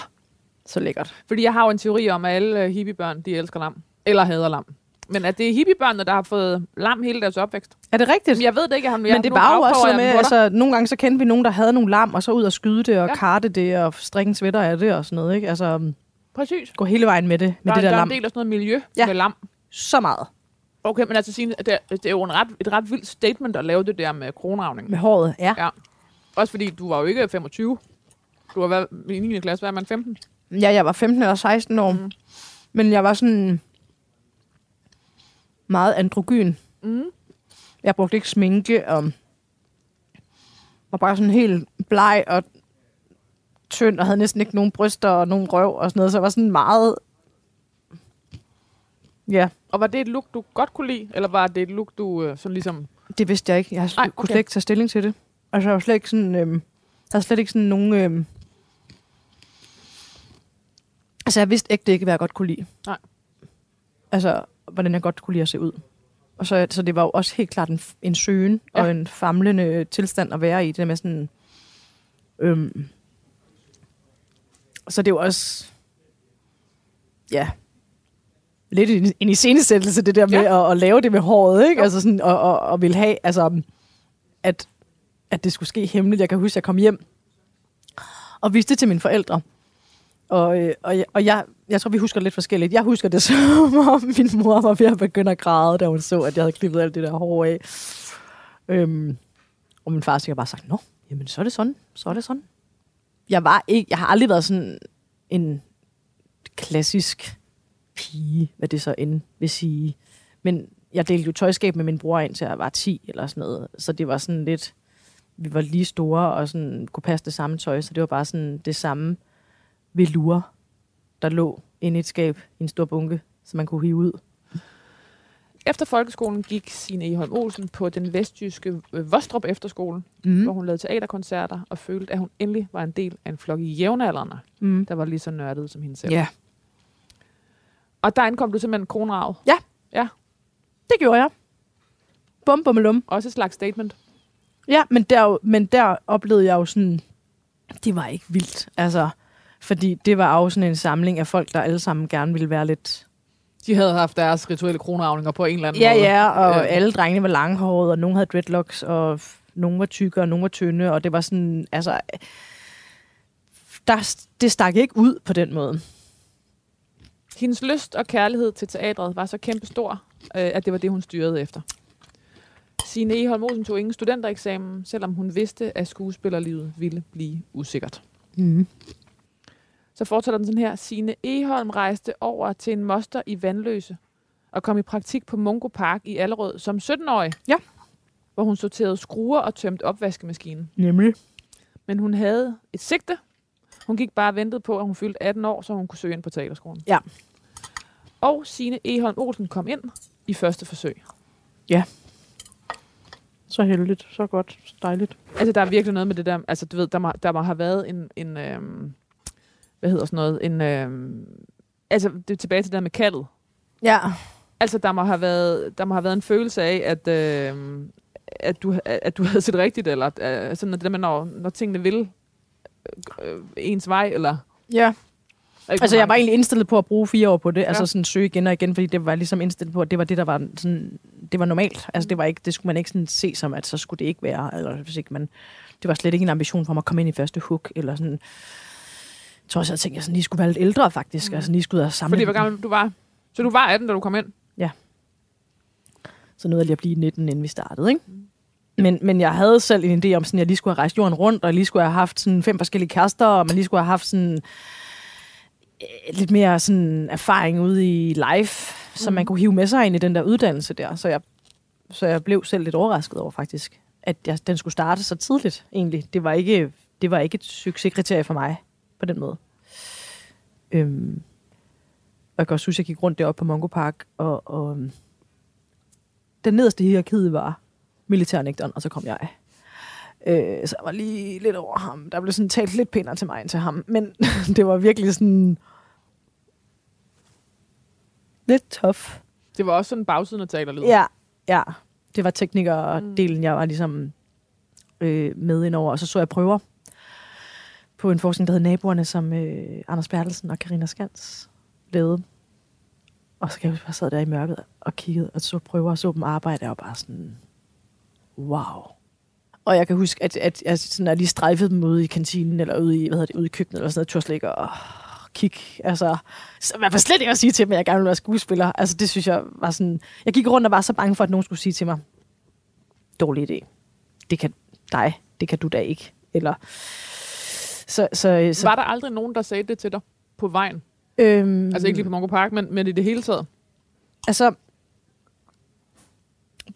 så lækkert. Fordi jeg har jo en teori om, at alle øh, hippiebørn, de elsker lam. Eller hader lam. Men at det er hippiebørnene, der har fået lam hele deres opvækst. Er det rigtigt? Jeg ved det ikke. Jeg Men det var jo også noget med, altså, nogle gange så kendte vi nogen, der havde nogle lam, og så ud og skyde det, og Ja. karte det, og strikke sweater af det, og sådan noget, ikke? Altså, um, Præcis. gå hele vejen med det, med der, det der der er lam. en del af sådan noget miljø ja. Med lam. Så meget. Okay, men altså Signe, det, er- det er jo en ret, et ret vildt statement at lave det der med kronravning. Med håret, ja. Ja. Også fordi du var jo ikke 25. Du har været i 9. klasse, hvad er man 15? Ja, jeg var 15 eller 16 år. Mm. Men jeg var sådan meget androgyn. Mm. Jeg brugte ikke sminke, og var bare sådan helt bleg og tynd, og havde næsten ikke nogen bryster og nogen røv og sådan noget, så jeg var sådan meget... Ja, Og var det et look, du godt kunne lide, eller var det et look, du øh, sådan ligesom... det vidste jeg ikke. Jeg Nej, okay. kunne slet ikke tage stilling til det. Altså, jeg var slet ikke sådan... Øhm, der er slet ikke sådan nogen... Øhm, altså, jeg vidste ikke, det ikke, hvad jeg godt kunne lide. Nej. Altså, hvordan jeg godt kunne lide at se ud. Og så, så det var jo også helt klart en, en søgen Ja. og en famlende tilstand at være i. Det der med sådan... Øhm, så det er jo også... Ja, lidt en, en iscenesættelse, det der med Ja. at, at lave det med håret, ikke? Jo. Altså sådan, og, og, og vil have, altså, at, at det skulle ske hemmeligt. Jeg kan huske, at jeg kom hjem og viste det til mine forældre. Og, øh, og, jeg, og jeg, jeg tror, vi husker lidt forskelligt. Jeg husker det som om min mor var ved at begynde at græde, da hun så, at jeg havde klippet alt det der hår af. Øhm, og min far sikkert bare sagt, nå, jamen så er det sådan, så er det sådan. Jeg var ikke, jeg har aldrig været sådan en klassisk pige, hvad det så end vil sige. Men jeg delte jo tøjskab med min bror indtil jeg var 10 eller sådan noget. Så det var sådan lidt, vi var lige store og sådan kunne passe det samme tøj, så det var bare sådan det samme velure, der lå inde i et skab i en stor bunke, som man kunne hive ud. Efter folkeskolen gik Signe Eholm Olsen på den vestjyske øh, Vostrup Efterskole, mm. Hvor hun lavede teaterkoncerter og følte, at hun endelig var en del af en flok jævnaldrende, Mm. der var lige så nørdet som hende selv. Ja, Og der indkom du simpelthen kronrav. det gjorde jeg. Bum, bum, lum. Også et slags statement. Ja, men der, men der oplevede jeg jo sådan, det var ikke vildt, altså, fordi det var jo sådan en samling af folk, der alle sammen gerne ville være lidt... De havde haft deres rituelle kronravninger på en eller anden Ja, måde. ja, og Ja. ja. alle drengene var langhårede, og nogle havde dreadlocks, og nogle var tykke, og nogle var tynde, og det var sådan, altså, der, det stak ikke ud på den måde. Hendes lyst og kærlighed til teatret var så kæmpestor, øh, at det var det, hun styrede efter. Signe Eholm Olsen tog ingen studentereksamen, selvom hun vidste, at skuespillerlivet ville blive usikkert. Mm. Så fortsætter den sådan her. Signe Eholm rejste over til en moster i Vandløse og kom i praktik på Mungo Park i Allerød som 17-årig. Ja. Hvor hun sorterede skruer og tømte opvaskemaskinen. Nemlig. Men hun havde et sigte. Hun gik bare og ventede på, at hun fyldte 18 år, så hun kunne søge ind på teaterskolen. Ja. Og Signe Eholm Olsen kom ind i første forsøg. Så heldigt, så godt, så dejligt. Altså, der er virkelig noget med det der, altså du ved, der må, der må have været en, en øhm, hvad hedder sådan noget, en, øhm, altså det er tilbage til det der med kaldet. Ja, Altså, der må have været, der må have været en følelse af, at, øh, at, du, at du havde set rigtigt, eller øh, sådan det der med, når, når tingene vil øh, ens vej, eller... ja. Altså, jeg var egentlig indstillet på at bruge fire år på det. Ja. Altså Ja. sådan søge igen og igen, fordi det var ligesom indstillet på, at det var det, der var sådan, det var normalt. Altså, det var ikke, det skulle man ikke sådan se som, at så skulle det ikke være, eller hvis ikke man, det var slet ikke en ambition for mig at komme ind i første hook, eller sådan. Jeg tror også, jeg tænkte, at jeg sådan lige skulle være lidt ældre, faktisk. Mm. Altså, lige skulle ud og samle. Fordi hvor gammel du var? Så du var 18, da du kom ind? Så nåede jeg lige at blive 19, inden vi startede, ikke? Men, men jeg havde selv en idé om, sådan, at jeg lige skulle have rejst jorden rundt, og lige skulle have haft sådan fem forskellige kærester, og man lige skulle have haft sådan øh, lidt mere sådan erfaring ude i live, som man kunne hive med sig ind i den der uddannelse der. Så jeg, så jeg blev selv lidt overrasket over faktisk, at jeg, den skulle starte så tidligt egentlig. Det var ikke, det var ikke et succeskriterie for mig på den måde. Øhm, og jeg kan også huske, at jeg gik rundt deroppe på Mongo Park, og, og øhm, den nederste hierarkiet var militærnægteren, og så kom jeg. Øh, så jeg var lige lidt over ham. Der blev sådan talt lidt pænere til mig end til ham. Men det var virkelig sådan... Lidt tough. Det var også sådan bagsiden af teaterlivet. Ja, ja. Det var teknikerdelen, jeg var ligesom øh, med ind over. Og så så jeg prøver på en forskning, der hed Naboerne, som øh, Anders Bertelsen og Karina Skans lavede. Og så kan jeg huske, at jeg sad der i mørket og kiggede og så prøver og så dem arbejde, og var bare sådan, wow. Og jeg kan huske, at, at jeg sådan, jeg lige strejfede dem ude i kantinen, eller ude i, hvad hedder det, ude i køkkenet, eller sådan noget, turde slet ikke at kigge. Altså, så man var slet ikke at sige til dem, at jeg gerne ville være skuespiller. Altså, det synes jeg var sådan... Jeg gik rundt og var så bange for, at nogen skulle sige til mig, dårlig idé. Det kan dig, det kan du da ikke. Eller... Så, så, så Var der aldrig nogen, der sagde det til dig på vejen? øhm, Altså ikke lige på Mongo Park, men, men i det hele taget? Altså,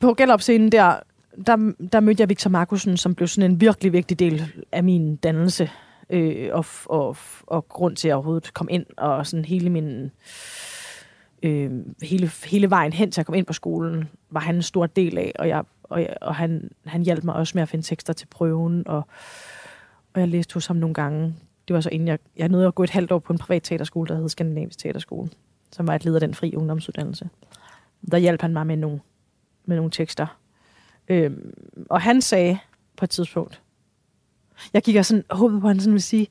på Gellerup-scenen der, der, der mødte jeg Victor Markusen, som blev sådan en virkelig vigtig del af min dannelse. Øh, og, og, og grund til at jeg overhovedet kom ind, og sådan hele min... Øh, hele, hele vejen hen til at komme ind på skolen, var han en stor del af, og, jeg, og, jeg, og han, han hjalp mig også med at finde tekster til prøven, og, og jeg læste hos ham nogle gange. Det var så inden jeg, jeg nåede at gå et halvt år på en privat teaterskole, der hed Skandinavisk Teaterskole, som var et led af den fri ungdomsuddannelse. Der hjalp han mig med nogle, med nogle tekster. Øhm, og han sagde på et tidspunkt, jeg gik og sådan, håbede på, at han sådan ville sige,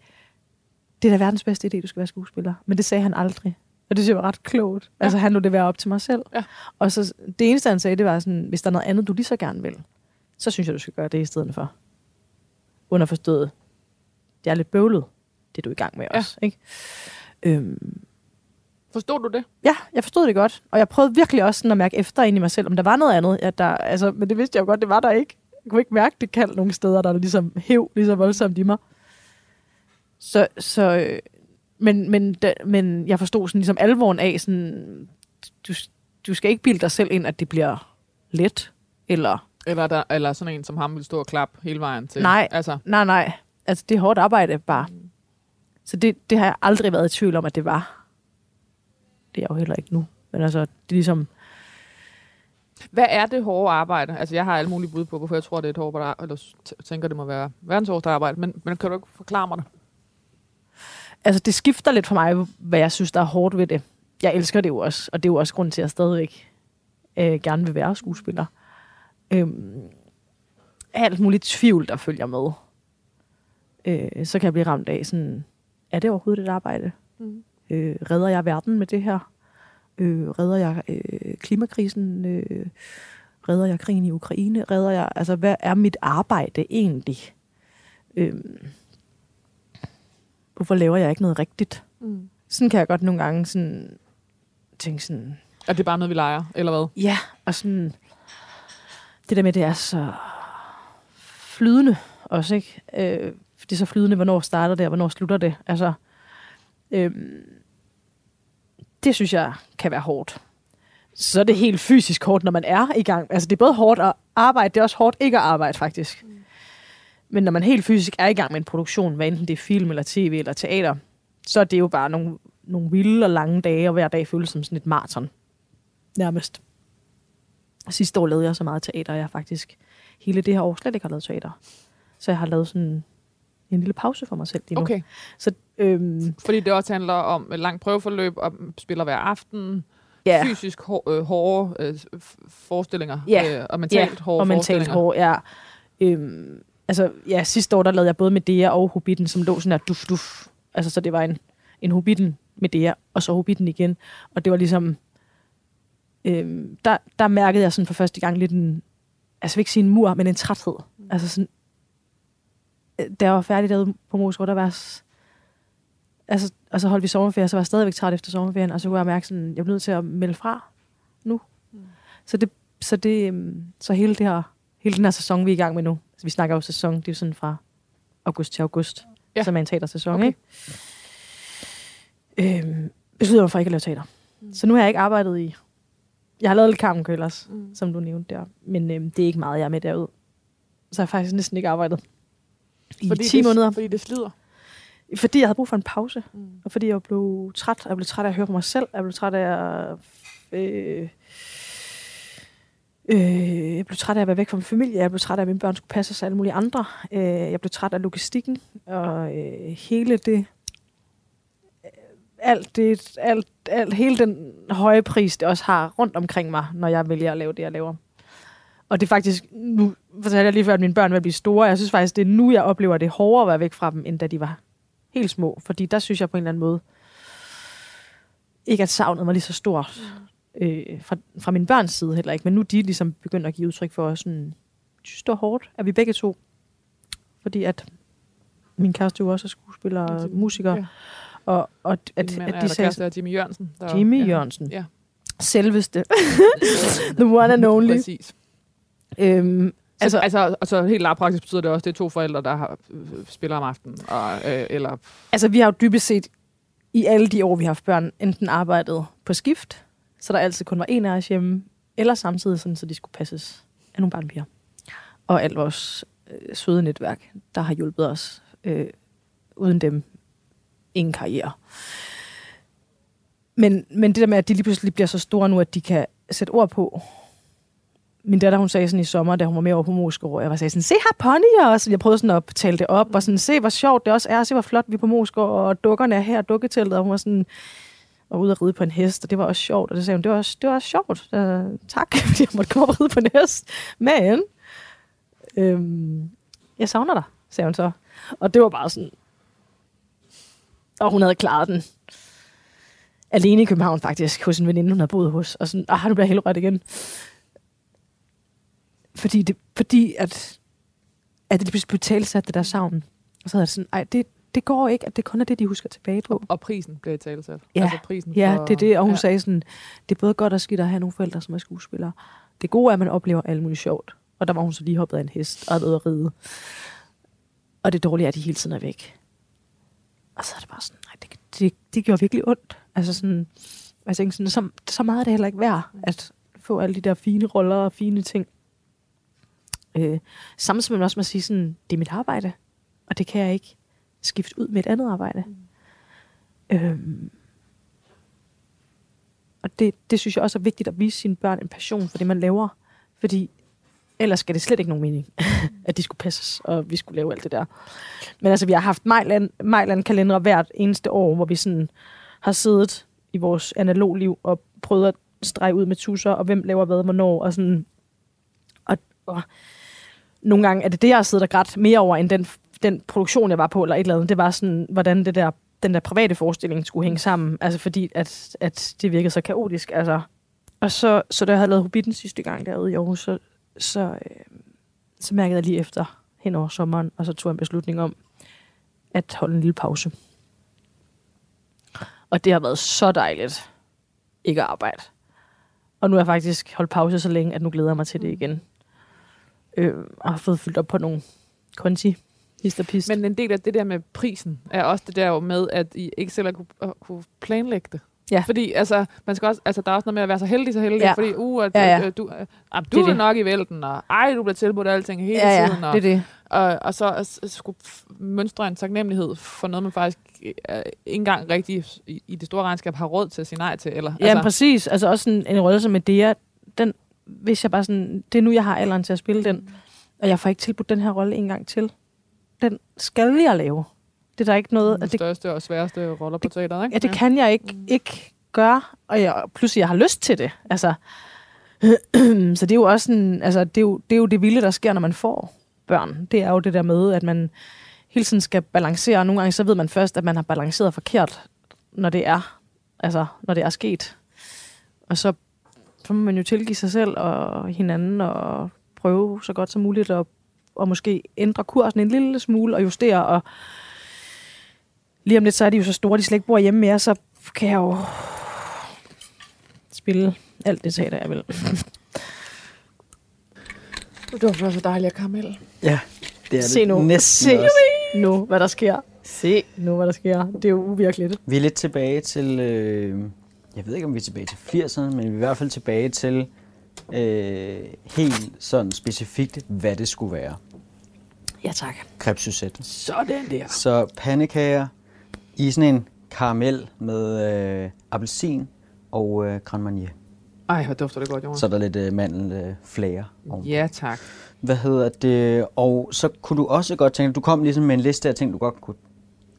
det er da verdens bedste idé, du skal være skuespiller. Men det sagde han aldrig. Og det synes jeg var ret klogt. Ja. Altså, han lod det være op til mig selv. Ja. Og så det eneste, han sagde, det var sådan, hvis der er noget andet, du lige så gerne vil, så synes jeg, du skal gøre det i stedet for. Underforstået. Det er lidt bøvlet, det du er i gang med Ja. også. Ikke? Øhm, Forstod du det? Ja, jeg forstod det godt. Og jeg prøvede virkelig også sådan at mærke efter ind i mig selv, om der var noget andet. At der, altså, men det vidste jeg jo godt, det var der ikke. Jeg kunne ikke mærke det kald nogle steder, der ligesom hæv lige så voldsomt i mig. Så, så øh, men, men, da, men jeg forstod sådan ligesom alvoren af, sådan, du, du skal ikke bilde dig selv ind, at det bliver let. Eller, Eller, er der, eller sådan en som ham vil stå og klappe hele vejen til? Nej. Altså, nej, nej. Altså, det er hårdt arbejde bare. Så det, det har jeg aldrig været i tvivl om, at det var. Det er jeg jo heller ikke nu. Men altså, det er ligesom... hvad er det hårde arbejde? Altså, jeg har alle mulige bud på, hvorfor jeg tror, det er et hårdt arbejde, eller tænker, det må være verdens hårdeste arbejde, men, men kan du ikke forklare mig det? altså det skifter lidt for mig, hvad jeg synes, der er hårdt ved det. Jeg elsker det jo også, og det er jo også grund til, at jeg stadigvæk øh, gerne vil være skuespiller. Øhm, alt muligt tvivl, der følger med. Øh, så kan jeg blive ramt af sådan, er det overhovedet et arbejde? Mm. Øh, redder jeg verden med det her? Øh, redder jeg øh, klimakrisen? Øh, redder jeg krigen i Ukraine? Redder jeg, altså hvad er mit arbejde egentlig? Øh, hvorfor laver jeg ikke noget rigtigt? Mm. Sådan kan jeg godt nogle gange sådan tænke sådan, Er det bare noget, vi leger, eller hvad? ja, og sådan, det der med, det er så flydende også, ikke? Øh, det er så flydende, hvornår starter det, og hvornår slutter det. Altså, øhm, det synes jeg kan være hårdt. Så er det helt fysisk hårdt, når man er i gang. Altså, det er både hårdt at arbejde, det er også hårdt ikke at arbejde, faktisk. Mm. Men når man helt fysisk er i gang med en produktion, hvad enten det er film, eller tv, eller teater, så er det jo bare nogle, nogle vilde og lange dage, og hver dag føles som sådan et maraton. Nærmest. Sidste år lavede jeg så meget teater, og jeg faktisk hele det her år slet ikke har lavet teater. Så jeg har lavet sådan en lille pause for mig selv lige nu. Okay. Så øhm, Fordi det også handler om et langt prøveforløb, og spiller hver aften, ja, fysisk hår, øh, hårde øh, forestillinger, Ja. øh, og mentalt hårde og mentalt forestillinger. hård, ja. Øhm, altså, ja, sidste år, der lavede jeg både Medea og Hobbiten, som lå sådan her duf, duf. Altså, så det var en, en Hobbiten Medea, og så Hobbiten igen. Og det var ligesom, øhm, der, der mærkede jeg sådan for første gang lidt en, altså jeg vil ikke sige en mur, men en træthed. Altså sådan, da jeg var færdig derude på Moskva, der var altså, og så holdt vi sommerferie, så var jeg stadigvæk træt efter sommerferien, og så kunne jeg mærke sådan, jeg blev nødt til at melde fra nu. Mm. Så det, så det, øhm, så hele det her, hele den her sæson, vi er i gang med nu, altså vi snakker jo sæson, det er jo sådan fra august til august, Ja. som er en teatersæson, Okay. ikke? Øhm, besluttede mig for ikke at lave teater. Mm. Så nu har jeg ikke arbejdet i, jeg har lavet lidt Carmen Køllers, Mm. som du nævnte der, men øhm, det er ikke meget, jeg er med derud. Så har jeg faktisk næsten ikke arbejdet i Fordi 10 det, måneder, Fordi det slider. fordi jeg havde brug for en pause. Mm. Og fordi jeg blev træt. Jeg blev træt af at høre på mig selv. Jeg blev træt af at... Øh, øh, jeg blev træt af at være væk fra min familie. Jeg blev træt af, at mine børn skulle passe sig alle mulige andre. Øh, jeg blev træt af logistikken. Og øh, hele det... øh, Alt det, alt, alt, hele den høje pris, det også har rundt omkring mig, når jeg vælger at lave det, jeg laver. Og det er faktisk, nu fortalte jeg lige før, at mine børn vil blive store. Jeg synes faktisk, det er nu, jeg oplever, at det er hårdere at være væk fra dem, end da de var helt små. Fordi der synes jeg på en eller anden måde, ikke at savnet var lige så stort øh, fra, fra min børns side heller ikke. Men nu er de ligesom begyndt at give udtryk for sådan, synes det var hårdt, at vi begge to. Fordi at min kæreste jo også er skuespiller og musiker. Ja. Og, og at, Din at er de sagde, af Jimmy Jørgensen. Der, Jimmy ja. Jørgensen. Ja, selveste, the one and only. præcis. Øhm, Altså, altså, altså, altså helt lavpraktisk betyder det også, at det er to forældre, der har, øh, spiller om aftenen. Og, øh, eller, Altså, vi har jo dybest set i alle de år, vi har haft børn, enten arbejdet på skift, så der altid kun var en af os hjemme, eller samtidig sådan, så de skulle passes af nogle barnpiger. Og alt vores øh, søde netværk, der har hjulpet os øh, uden dem, ingen karriere. Men, men det der med, at de lige pludselig bliver så store nu, at de kan sætte ord på. Min datter, hun sagde sådan i sommer, da hun var med over på Moskov, jeg var sagde sådan, se her ponyer også. Jeg prøvede sådan at tale det op, og sådan, se hvor sjovt det også er, se hvor flot vi er på Moskov, og dukkerne er her, dukketeltet, og hun var sådan, og ude at ride på en hest, og det var også sjovt. Og det sagde hun, det var også, det var også sjovt. Uh, tak, fordi jeg måtte komme og ride på en hest. Men, øhm, jeg savner dig, sagde hun så. Og det var bare sådan, og hun havde klaret den alene i København faktisk, hos en veninde, hun havde boet hos. Og sådan, ah, nu bliver jeg helt ret igen. Fordi, det, fordi at, at det pludselig blev talsat, det der savn. Og så havde jeg sådan, ej, det, det går ikke, at det kun er det, de husker tilbage på. Og prisen blev talsat. Ja, altså prisen ja for, det er det. Og hun ja. ja. sagde sådan, det er både godt og skidt at have nogle forældre, som er skuespillere. Det gode er, at man oplever alt muligt sjovt. Og der var hun så lige hoppet af en hest og havde at ride. Og det dårlige er, at de hele tiden er væk. Og så er det bare sådan, nej, det, det, det gjorde virkelig ondt. Altså sådan, jeg tænkte sådan, så, så meget er det heller ikke værd, at få alle de der fine roller og fine ting. Øh, samtidig med også med at sige sådan, det er mit arbejde, og det kan jeg ikke skifte ud med et andet arbejde. Mm. Øhm, og det, det synes jeg også er vigtigt at vise sine børn en passion for det, man laver. Fordi ellers skal det slet ikke nogen mening, at de skulle passes, og vi skulle lave alt det der. Men altså, vi har haft Majland, Majland-kalendere hvert eneste år, hvor vi sådan har siddet i vores analog liv og prøvet at strege ud med tusser, og hvem laver hvad, hvornår, og sådan. Og, og nogle gange er det det, jeg har siddet og grædt mere over, end den, den produktion, jeg var på, eller et eller andet. Det var sådan, hvordan det der, den der private forestilling skulle hænge sammen. Altså fordi, at, at det virkede så kaotisk. Altså. Og så, så da jeg havde lavet Hobbiten sidste gang derude i Aarhus, så, så, øh, så mærkede jeg lige efter hen over sommeren, og så tog jeg en beslutning om at holde en lille pause. Og det har været så dejligt ikke at arbejde. Og nu har jeg faktisk holdt pause så længe, at nu glæder jeg mig til det igen. Øh, og har fået fyldt op på nogle konti. Hist og pist. Men en del af det der med prisen er også det der jo med, at I ikke selv kunne, kunne planlægge det. Ja. Fordi altså, man skal også, altså, der er også noget med at være så heldig, så heldig, Ja. fordi uh, at, Ja, ja. øh, du, øh, ah, Det du er er det. nok i vælten, og ej, du bliver tilbudt alting hele ja, ja, tiden, og, det er det. og, og så at skulle mønstre en taknemmelighed for noget, man faktisk øh, ikke engang rigtig i, i det store regnskab har råd til at sige nej til. Eller, Ja, altså. præcis. Altså også en, en rolle som Medea, den, hvis jeg bare sådan, det er nu, jeg har alderen til at spille den, og jeg får ikke tilbudt den her rolle en gang til. Den skal jeg lave. Det er der ikke noget, den at det, største og sværeste roller på teateret, ikke? ja, det kan jeg ikke, ikke gøre, og jeg, pludselig jeg har lyst til det. Altså, så det er jo også en, altså, det er jo, det er jo det vilde, der sker, når man får børn. Det er jo det der med, at man hele tiden skal balancere, og nogle gange så ved man først, at man har balanceret forkert, når det er, altså, når det er sket. Og så, så må man jo tilgive sig selv og hinanden, og prøve så godt som muligt at og måske ændre kursen en lille smule og justere, og lige om lidt, så er de jo så store, de slet ikke bor hjemme mere, så kan jeg jo spille alt det teater, jeg vil. Det var så dejligt at karamel. Ja, det er Se det nu. næsten Se også. nu, hvad der sker. Se nu, hvad der sker. Det er jo uvirkeligt. Vi er lidt tilbage til, øh, jeg ved ikke om vi er tilbage til 80'erne, men vi er i hvert fald tilbage til øh, helt sådan specifikt, hvad det skulle være. Ja, tak. Krebssyset. Sådan der. Så pandekager i sådan en karamel med øh, appelsin og øh, Grand Marnier. Ej, hvor dufter det godt, Jonas. Så er der lidt øh, mandelflager. ovenpå. Ja, tak. Hvad hedder det? Og så kunne du også godt tænke, du kom ligesom med en liste af ting, du godt kunne,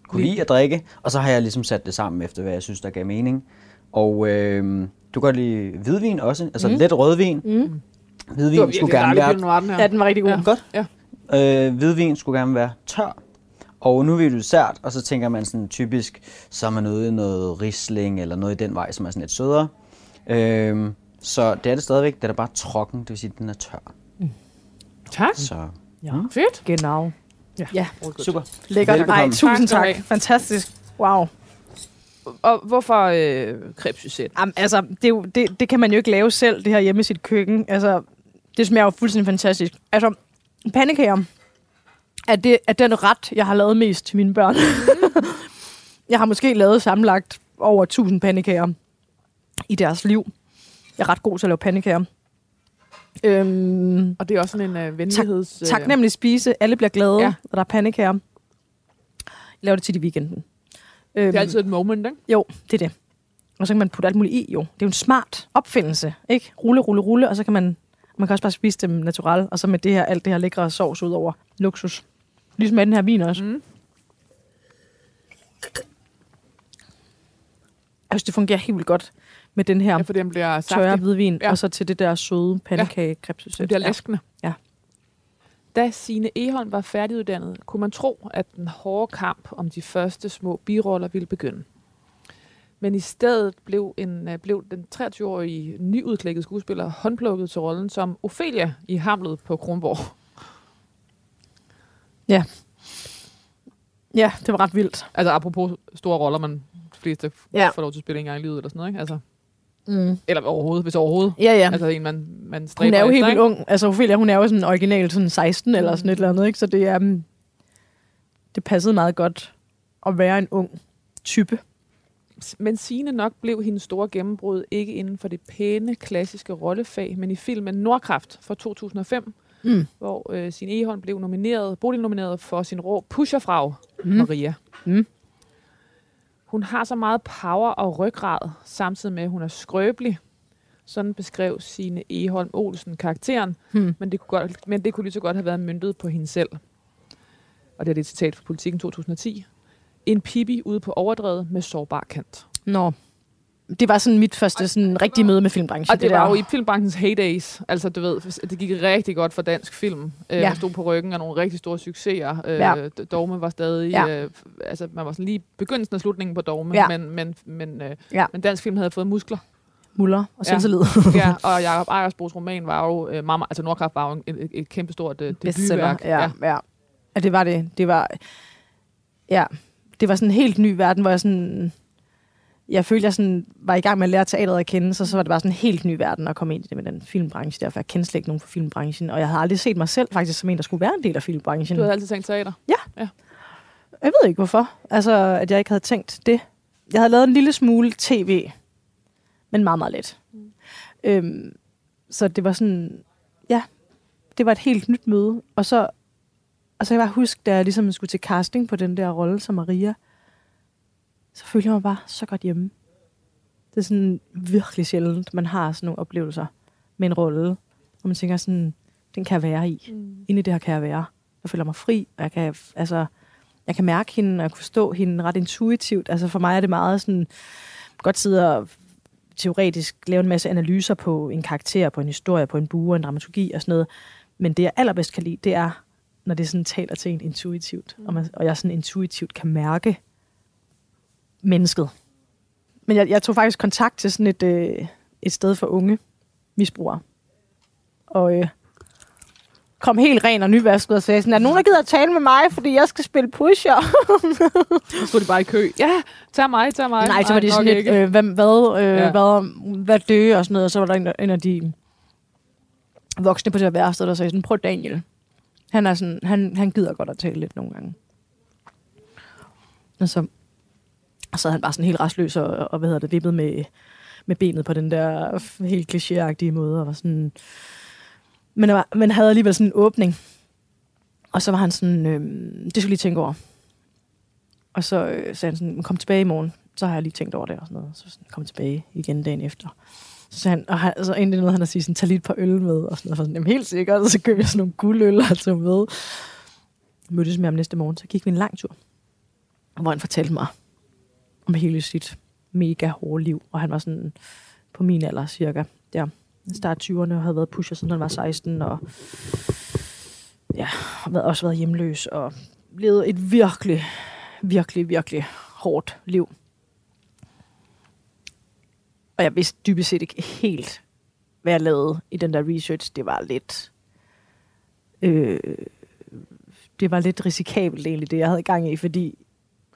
kunne lide at drikke, og så har jeg ligesom sat det sammen efter, hvad jeg synes, der gav mening. Og øh, du kan godt lide hvidvin også, altså mm. let rødvin. Mm. Hvidvin skulle gerne være den. Ja, den var rigtig god. Ja. Godt. Ja. Øh, hvidvin skulle gerne være tør. Og nu er jo dessert, og så tænker man sådan typisk, så er man ude i noget risling eller noget i den vej, som er sådan lidt sødere. Øh, så det er det stadigvæk, det er bare trokken, det vil sige, at den er tør. Tak. Så Ja. Fedt. Genau. Ja. Ja, super. lækkert. Velbekomme. Ej, tusind Tak tak. Fantastisk. Wow. Og hvorfor øh, krebssyset? Jamen, altså, det, er jo, det, det kan man jo ikke lave selv, det her hjemme i sit køkken. Altså, det smager jo fuldstændig fantastisk. Altså, pandekager er, det, er den ret, jeg har lavet mest til mine børn. jeg har måske lavet sammenlagt over 1000 pandekager i deres liv. Jeg er ret god til at lave pandekager. Øhm, Og det er også sådan en øh, venligheds... øh, tak nemlig spise. Alle bliver glade, Ja. når der er pandekager. laver det tit i weekenden. Øhm, Det er altid et moment, ikke? Jo, det er det. Og så kan man putte alt muligt i, jo. Det er jo en smart opfindelse, ikke? Rulle, rulle, rulle, og så kan man... Man kan også bare spise dem natural, og så med det her, alt det her lækre sovs ud over luksus. Ligesom med den her vin også. Mm. Jeg synes, det fungerer helt vildt godt med den her Ja, fordi den bliver tørre saftig. hvidvin, Ja. og så til det der søde pandekage ja. Det bliver læskende. Ja. Da Signe Eholm var færdiguddannet, kunne man tro, at den hårde kamp om de første små biroller ville begynde. Men i stedet blev, en, øh, blev den 23-årige nyudklækkede skuespiller håndplukket til rollen som Ophelia i Hamlet på Kronborg. Ja, det var ret vildt. Altså apropos store roller, man de fleste Ja. ja. får lov til at spille en gang i livet eller sådan noget, ikke? Altså, Mm. eller overhovedet, hvis overhovedet. Ja, ja. Altså en, man, man stræber Hun er jo helt vildt ung. Altså, Ophelia, hun er jo sådan original sådan 16 eller sådan et eller andet, ikke? Så det er... Um, det passede meget godt at være en ung type. Men Signe nok blev hendes store gennembrud ikke inden for det pæne, klassiske rollefag, men i filmen Nordkraft fra 2005, Mm. hvor øh, Signe Eholm blev nomineret, Bodil nomineret for sin rå pusherfrag, Mm. mm. Maria. Mm. Hun har så meget power og ryggrad, samtidig med, at hun er skrøbelig. Sådan beskrev Signe Eholm Olsen karakteren, Hmm. men det, kunne godt, men det kunne lige så godt have været myndet på hende selv. Og det er det citat fra Politiken 2010. En pibi ude på overdrevet med sårbar kant. Nå. Det var sådan mit første sådan rigtige møde med filmbranchen. Og det, det var jo i filmbranchens heydays. Altså, du ved, det gik rigtig godt for dansk film. Øh, Ja. Stod på ryggen af nogle rigtig store succeser. Øh, Ja. Dogme var stadig... Ja. Øh, altså, man var sådan lige begyndelsen og slutningen på Dogme. Ja. Men, men, men, øh, Ja. men dansk film havde fået muskler. Muller og Ja. selvtillid. ja, og Jacob Ejersbos roman var jo... Øh, Mama, altså, Nordkraft var jo et, et, et kæmpestort øh, debutværk. Ja, ja. ja. ja, det var det. Det var... Ja, det var sådan en helt ny verden, hvor jeg sådan... Jeg følte, jeg sådan var i gang med at lære teateret at kende, så, så var det bare sådan en helt ny verden at komme ind i det med den filmbranche. Derfor jeg kendte slet ikke nogen fra filmbranchen, og jeg havde aldrig set mig selv faktisk som en, der skulle være en del af filmbranchen. Du havde altid tænkt teater. Jeg ved ikke hvorfor, altså at jeg ikke havde tænkt det. Jeg havde lavet en lille smule tv, men meget, meget let. Mm. Øhm, så det var sådan, ja, det var et helt nyt møde. Og så, og så kan jeg bare huske, da jeg ligesom skulle til casting på den der rolle som Maria, så følte jeg mig bare så godt hjemme. Det er sådan virkelig sjældent, man har sådan nogle oplevelser med en rolle, hvor man tænker sådan, den kan jeg være i. Mm. Inde i det her kan jeg være. Jeg føler mig fri, og jeg kan, altså, jeg kan mærke hende, og jeg kan forstå hende ret intuitivt. Altså for mig er det meget sådan, godt sidde og teoretisk lave en masse analyser på en karakter, på en historie, på en bue, en dramaturgi og sådan noget. Men det, jeg allerbedst kan lide, det er, når det sådan taler til en intuitivt, og, man, og jeg sådan intuitivt kan mærke mennesket. Men jeg, jeg tog faktisk kontakt til sådan et, øh, et sted for unge misbrugere. Og øh, kom helt ren og nyvasket og sagde sådan, er nogen, der gider at tale med mig, fordi jeg skal spille pusher? Så stod de bare i kø. Ja, tag mig, tag mig. Nej, så var det sådan lidt, øh, hvad, hvad, øh, Ja. hvad, hvad dø og sådan noget, og så var der en, en af de voksne på det her værsted, der sagde sådan, prøv Daniel. Han, er sådan, han, han gider godt at tale lidt nogle gange. Og så, og så havde han bare sådan helt restløs og, og hvad hedder det, vippet med, med benet på den der helt klichéagtige måde, og var sådan, men, var, men havde alligevel sådan en åbning. Og så var han sådan, øh, det skulle lige tænke over. Og så øh, sagde han sådan, kom tilbage i morgen. Så har jeg lige tænkt over det og sådan noget. Så sådan, kom tilbage igen dagen efter. Så sagde han, og han, så endte noget, han at sige sådan, tag lige et par øl med. Og sådan noget. Så sådan, Jamen helt sikkert. Og så købte jeg sådan nogle guldøl og tog med. Mødtes med ham næste morgen. Så gik vi en lang tur. Hvor han fortalte mig om hele sit mega hårde liv. Og han var sådan på min alder cirka. Der start 20'erne og havde været pusher, siden han var 16. Og ja, har også været hjemløs. Og levet et virkelig, virkelig, virkelig hårdt liv. Og jeg vidste dybest set ikke helt, hvad jeg lavede i den der research. Det var lidt... Øh, det var lidt risikabelt egentlig, det jeg havde gang i, fordi...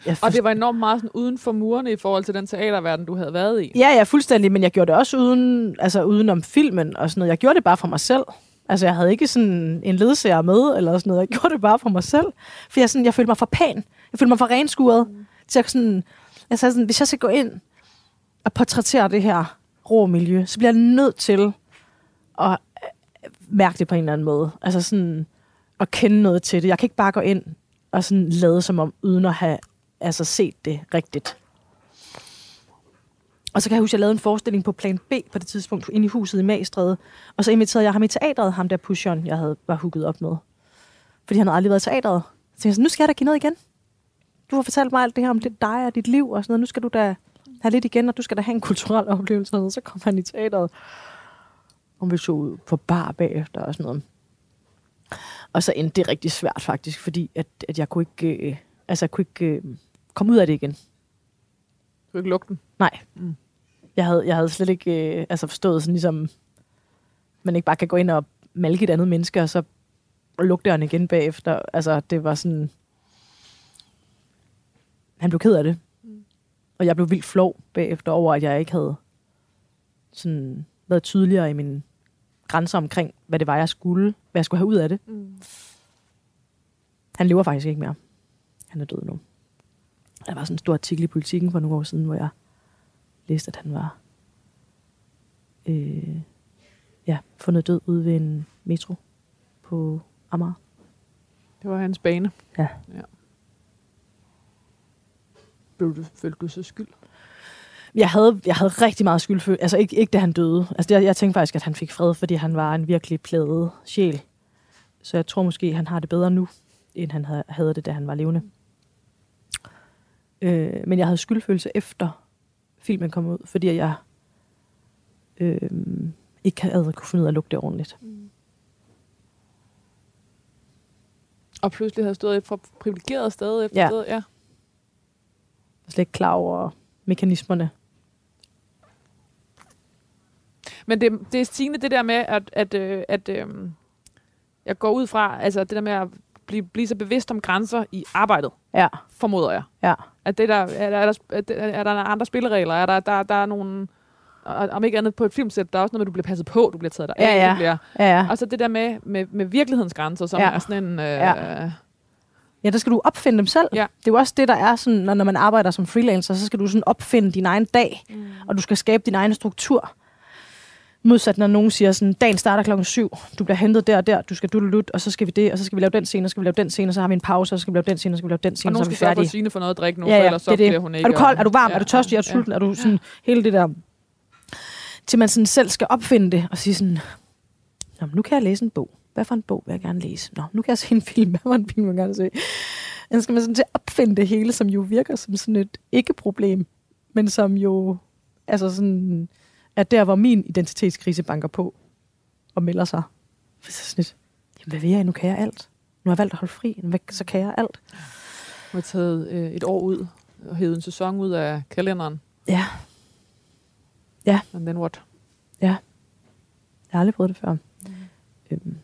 Jeg Og det var enormt meget sådan uden for murene i forhold til den teaterverden, du havde været i. Ja, ja, fuldstændig, men jeg gjorde det også uden, altså uden om filmen og sådan noget. Jeg gjorde det bare for mig selv. Altså, jeg havde ikke sådan en ledsager med, eller sådan noget. Jeg gjorde det bare for mig selv. For jeg, sådan, jeg følte mig for pæn. Jeg følte mig for renskuret. Mm. Så jeg, sådan, jeg sagde sådan, hvis jeg skal gå ind og portrættere det her rå miljø, så bliver jeg nødt til at øh, mærke det på en eller anden måde. Altså sådan at kende noget til det. Jeg kan ikke bare gå ind og sådan lade som om, uden at have altså set det rigtigt. Og så kan jeg huske, at jeg lavede en forestilling på plan B på det tidspunkt, inde i huset i Magstræde. Og så inviterede jeg ham i teatret, ham der Pushon, jeg havde var hugget op med. Fordi han havde aldrig været i teatret. Så tænkte jeg sådan, nu skal jeg da give noget igen. Du har fortalt mig alt det her om det, dig og dit liv og sådan noget. Nu skal du da have lidt igen, og du skal da have en kulturel oplevelse. Og så kom han i teatret. Og vi så ud på bar bagefter og sådan noget. Og så endte det rigtig svært faktisk, fordi at, at jeg kunne ikke, øh, altså jeg kunne ikke øh, komme ud af det igen. Du kan ikke lugte den. Nej. Mm. Jeg, havde, jeg havde slet ikke øh, altså forstået sådan ligesom, man ikke bare kan gå ind og malke et andet menneske, og så lukke døren igen bagefter. Altså, det var sådan... Han blev ked af det. Mm. Og jeg blev vildt flov bagefter over, at jeg ikke havde sådan været tydeligere i min grænser omkring, hvad det var, jeg skulle, hvad jeg skulle have ud af det. Mm. Han lever faktisk ikke mere. Han er død nu. Der var sådan en stor artikel i politikken for nogle år siden, hvor jeg læste, at han var øh, ja, fundet død ude ved en metro på Amager. Det var hans bane. Ja. ja. Blev du, følte du så skyld? Jeg havde, jeg havde rigtig meget skyldfølelse. Altså ikke, ikke da han døde. Altså jeg, jeg tænkte faktisk, at han fik fred, fordi han var en virkelig pladet sjæl. Så jeg tror måske, han har det bedre nu, end han havde det, da han var levende. Øh, men jeg havde skyldfølelse efter filmen kom ud, fordi jeg øh, ikke havde kunne finde ud af at lugte det ordentligt. Mm. Og pludselig havde stået et for privilegeret sted efter ja. sted, ja. Jeg er slet ikke klar over mekanismerne. Men det, det er stigende det der med, at, at, øh, at, at øh, jeg går ud fra, altså det der med at blive, blive så bevidst om grænser i arbejdet, ja. formoder jeg. Ja. At det der, er, der, er, der, er der andre spilleregler? Er der, der, der er nogle om ikke andet på et filmsæt, der er også noget med, at du bliver passet på, du bliver taget der ja, ja. Du bliver, ja, ja. Og så det der med, med, med virkelighedens grænser, som ja. er sådan en... Øh, ja. Ja, der skal du opfinde dem selv. Ja. Det er jo også det, der er sådan, når, når man arbejder som freelancer, så skal du sådan opfinde din egen dag, mm. og du skal skabe din egen struktur. Modsat når nogen siger sådan, dagen starter klokken 7, du bliver hentet der og der, du skal dudelut, og så skal vi det, og så skal vi lave den scene, og så skal vi lave den scene, og så har vi en pause, og så skal vi lave den scene, og så skal vi lave den scene, og, og så er vi færdige. Og nogen skal for noget at drikke nu, ja, ja, for ellers så det det. bliver hun ikke. Er du kold? Er du varm? Ja, er du tørstig? Er du sulten? Ja. Er du sådan hele det der... Til man sådan selv skal opfinde det, og sige sådan, Nå, nu kan jeg læse en bog. Hvad for en bog vil jeg gerne læse? Nå, nu kan jeg se en film. Hvad for en film vil jeg gerne se? Så skal man sådan til at opfinde det hele, som jo virker som sådan et ikke-problem, men som jo altså sådan, er der, hvor min identitetskrise banker på og melder sig. Så sådan lidt, jamen hvad vil jeg? Nu kan jeg alt. Nu har jeg valgt at holde fri, så kan jeg alt. Du har taget øh, et år ud og hævet en sæson ud af kalenderen. Ja. Ja. And then what? Ja. Jeg har aldrig prøvet det før. Mm. Øhm.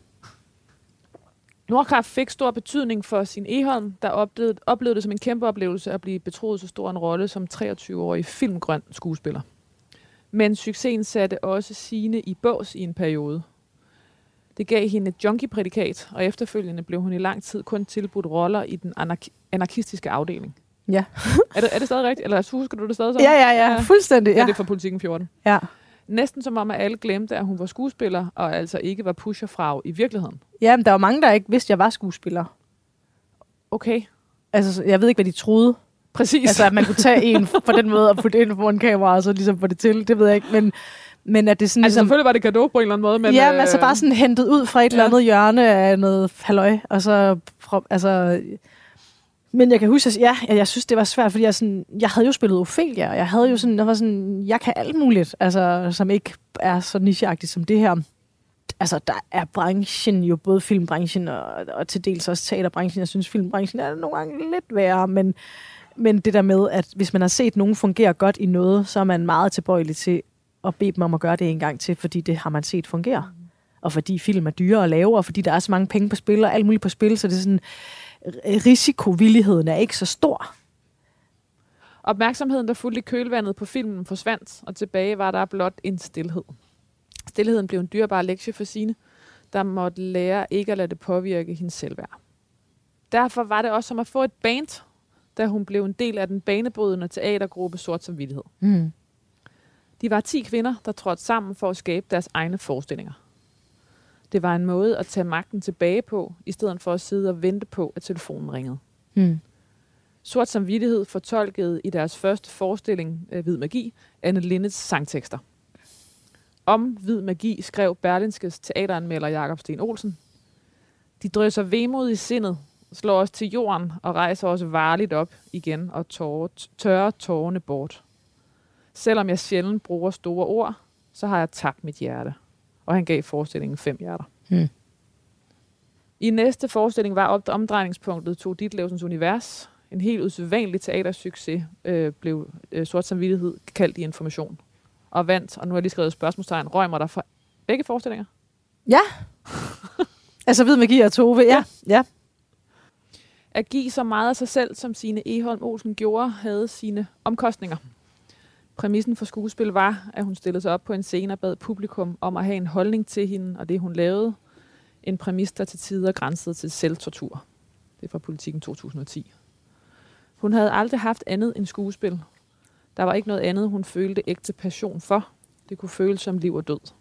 Nordkraft fik stor betydning for sin Eholm, der oplevede, oplevede det som en kæmpe oplevelse at blive betroet så stor en rolle som 23-årig filmgrøn skuespiller. Men succesen satte også sine i bås i en periode. Det gav hende et junkie-prædikat, og efterfølgende blev hun i lang tid kun tilbudt roller i den anark- anarkistiske afdeling. Ja. er, det, er det stadig rigtigt? Eller husker du det stadig så? Ja, ja, ja. Fuldstændig, ja. ja. det er fra Politiken 14. Ja. Næsten som om, at alle glemte, at hun var skuespiller, og altså ikke var pusherfrag i virkeligheden. Ja, men der var mange, der ikke vidste, at jeg var skuespiller. Okay. Altså, jeg ved ikke, hvad de troede. Præcis. Altså, at man kunne tage en på den måde og putte ind på en kamera, og så ligesom få det til. Det ved jeg ikke, men... Men at det sådan altså ligesom, selvfølgelig var det gave på en eller anden måde, men... Ja, men altså bare sådan hentet ud fra et ja. eller andet hjørne af noget halløj, og så... Altså, men jeg kan huske, at ja, jeg synes, det var svært, fordi jeg, sådan, jeg havde jo spillet Ophelia, og jeg havde jo sådan, jeg var sådan, jeg kan alt muligt, altså, som ikke er så nicheagtigt som det her. Altså, der er branchen jo, både filmbranchen og, og til dels også teaterbranchen. Jeg synes, filmbranchen er nogle gange lidt værre, men, men det der med, at hvis man har set nogen fungere godt i noget, så er man meget tilbøjelig til at bede dem om at gøre det en gang til, fordi det har man set fungere. Og fordi film er dyre at lave, og fordi der er så mange penge på spil, og alt muligt på spil, så det er sådan, øh, risikovilligheden er ikke så stor. Opmærksomheden, der fulgte i kølvandet på filmen, forsvandt, og tilbage var der blot en stillhed. Stilheden blev en dyrbar lektie for sine, der måtte lære ikke at lade det påvirke hendes selvværd. Derfor var det også som at få et band, da hun blev en del af den banebrydende teatergruppe Sort som Vittighed. Mm. De var 10 kvinder, der trådte sammen for at skabe deres egne forestillinger. Det var en måde at tage magten tilbage på, i stedet for at sidde og vente på, at telefonen ringede. Mm. Sort Samvittighed fortolkede i deres første forestilling, øh, Hvid Magi, Anne Lindes sangtekster. Om Hvid Magi skrev Berlinskes teateranmelder Jakob Sten Olsen. De drøser vemod i sindet, slår os til jorden og rejser os varligt op igen og tårer, tørrer tårerne bort. Selvom jeg sjældent bruger store ord, så har jeg tabt mit hjerte. Og han gav forestillingen fem hjerter. Hmm. I næste forestilling var op- omdrejningspunktet Tove Ditlevsens univers. En helt usædvanlig teatersucces øh, blev øh, Sort Samvittighed kaldt i information. Og vandt, og nu har jeg lige skrevet spørgsmålstegn, røgmer der for begge forestillinger. Ja. altså, hvid magi og Tove. Ja. ja. At give så meget af sig selv, som sine Eholm Olsen gjorde, havde sine omkostninger. Præmissen for skuespil var, at hun stillede sig op på en scene og bad publikum om at have en holdning til hende og det, hun lavede. En præmis, der til tider grænsede til selvtortur. Det er fra Politiken 2010. Hun havde aldrig haft andet end skuespil. Der var ikke noget andet, hun følte ægte passion for. Det kunne føles som liv og død.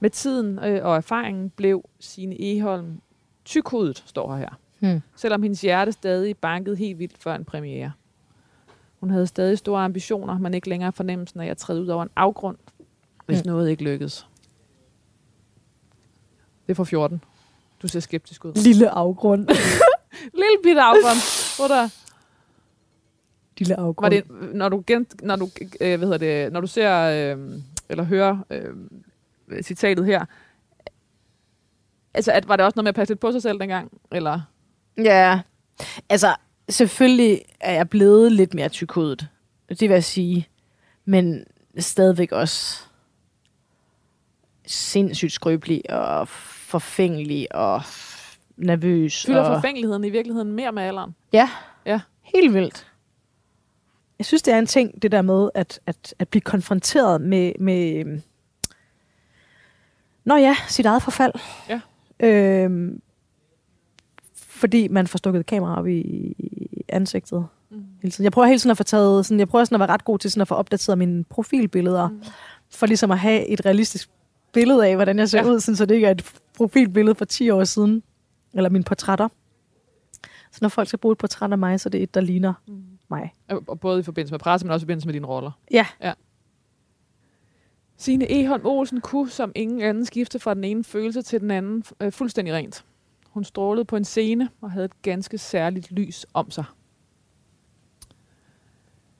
Med tiden øh, og erfaringen blev sine Eholm tykhudet, står her Hmm. Selvom hendes hjerte stadig bankede helt vildt før en premiere. Hun havde stadig store ambitioner, men ikke længere fornemmelsen af at træde ud over en afgrund, hvis Hmm. noget ikke lykkedes. Det er fra 14. Du ser skeptisk ud. Lille afgrund. Lille bitte afgrund. Hvor der, Lille var afgrund. det, når du, gen, når du, øh, hvad hedder det, når du ser, øh, eller hører øh, citatet her, altså, at, var det også noget med at passe lidt på sig selv dengang? Eller? Ja, altså selvfølgelig er jeg blevet lidt mere tykhovedet. Det vil jeg sige. Men stadigvæk også sindssygt skrøbelig og forfængelig og nervøs. Fylder og... forfængeligheden i virkeligheden mere med alderen? Ja. Ja. Helt vildt. Jeg synes, det er en ting, det der med at, at, at blive konfronteret med, med øhm, Nå ja, sit eget forfald. Ja. Øhm, fordi man får stukket kamera op i, ansigtet. Mm. Hele tiden. Jeg prøver hele tiden at få taget, sådan, jeg prøver sådan at være ret god til sådan at få opdateret mine profilbilleder, Mm. for ligesom at have et realistisk billede af, hvordan jeg ser Ja. ja. ud, sådan, så det ikke er et profilbillede for 10 år siden, eller mine portrætter. Så når folk skal bruge et portræt af mig, så er det et, der ligner Mm. mig. Og både i forbindelse med presse, men også i forbindelse med dine roller. Ja. Signe Eholm Olsen kunne som ingen anden skifte fra den ene følelse til den anden øh, fuldstændig rent. Hun strålede på en scene og havde et ganske særligt lys om sig.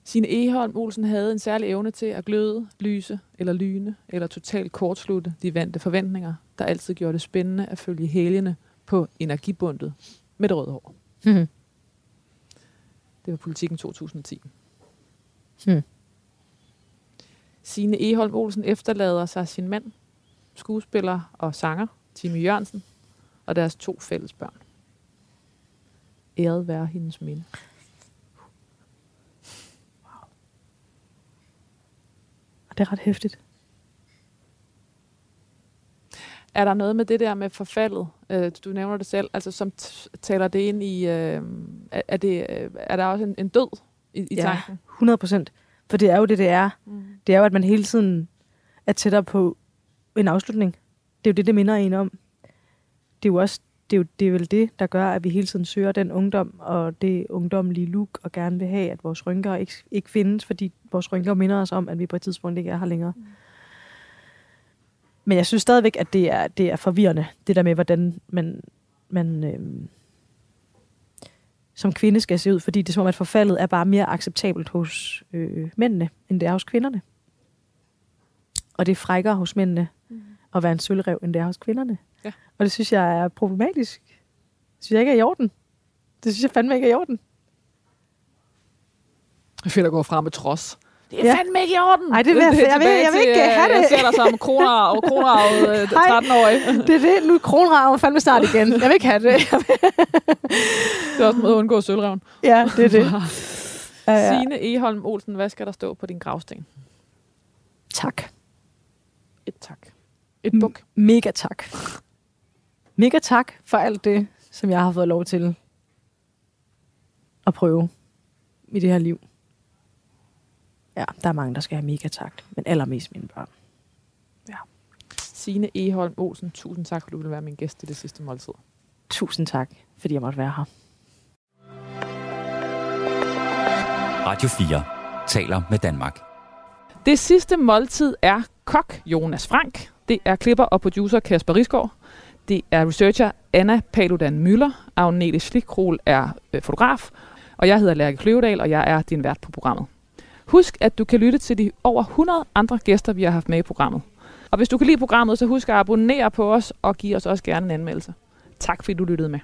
Signe Eholm Olsen havde en særlig evne til at gløde, lyse eller lyne, eller totalt kortslutte de vante forventninger, der altid gjorde det spændende at følge helgene på energibundet med det røde hår. Hmm. Det var politikken 2010. Hmm. Signe Eholm Olsen efterlader sig sin mand, skuespiller og sanger, Timmy Jørgensen, og deres to fælles børn. Æret være hendes minde. Og det er ret hæftigt. Er der noget med det der med forfaldet, øh, du nævner det selv, altså som taler det ind i, øh, er, det, øh, er der også en, en død i, i Ja. tanken? 100 procent. For det er jo det, det er. Mm. Det er jo, at man hele tiden er tættere på en afslutning. Det er jo det, det minder en om. Det er jo også det er, jo, det er vel det, der gør, at vi hele tiden søger den ungdom, og det ungdomlige look, og gerne vil have, at vores rynker ikke, ikke findes, fordi vores rynker minder os om, at vi på et tidspunkt ikke er her længere. Mm. Men jeg synes stadigvæk, at det er, det er forvirrende, det der med, hvordan man, man øhm, som kvinde skal se ud, fordi det er som om, at forfaldet er bare mere acceptabelt hos øh, mændene, end det er hos kvinderne. Og det er frækkere hos mændene Mm. at være en sølvrev, end det er hos kvinderne. Og det synes jeg er problematisk. Det synes jeg ikke er i orden. Det synes jeg fandme ikke er i orden. Det er fedt at gå frem med trods. Det er Ja. fandme ikke i orden. Ej, det vil jeg- er jeg vil- jeg vil ikke øh, have det. Jeg ser dig som kroner og kronerarvet øh, Hej. 13-årig. Det er det. Nu er kronraven fandme snart igen. Jeg vil ikke have det. Det er også en måde at undgå sølvreven. ja, det er det. Signe Eholm Olsen, hvad skal der stå på din gravsten? Tak. Et tak. Et buk. Mega tak. Mega tak for alt det, som jeg har fået lov til at prøve i det her liv. Ja, der er mange, der skal have mega tak, men allermest mine børn. Signe Eholm Olsen, tusind tak, for du vil være min gæst i det sidste måltid. Tusind tak, fordi jeg måtte være her. Radio 4 taler med Danmark. Det sidste måltid er kok Jonas Frank. Det er klipper og producer Kasper Risgaard. Det er researcher Anna Paludan Møller. Agnete Slikkrol er øh, fotograf. Og jeg hedder Lærke Kløvedal, og jeg er din vært på programmet. Husk, at du kan lytte til de over 100 andre gæster, vi har haft med i programmet. Og hvis du kan lide programmet, så husk at abonnere på os og give os også gerne en anmeldelse. Tak fordi du lyttede med.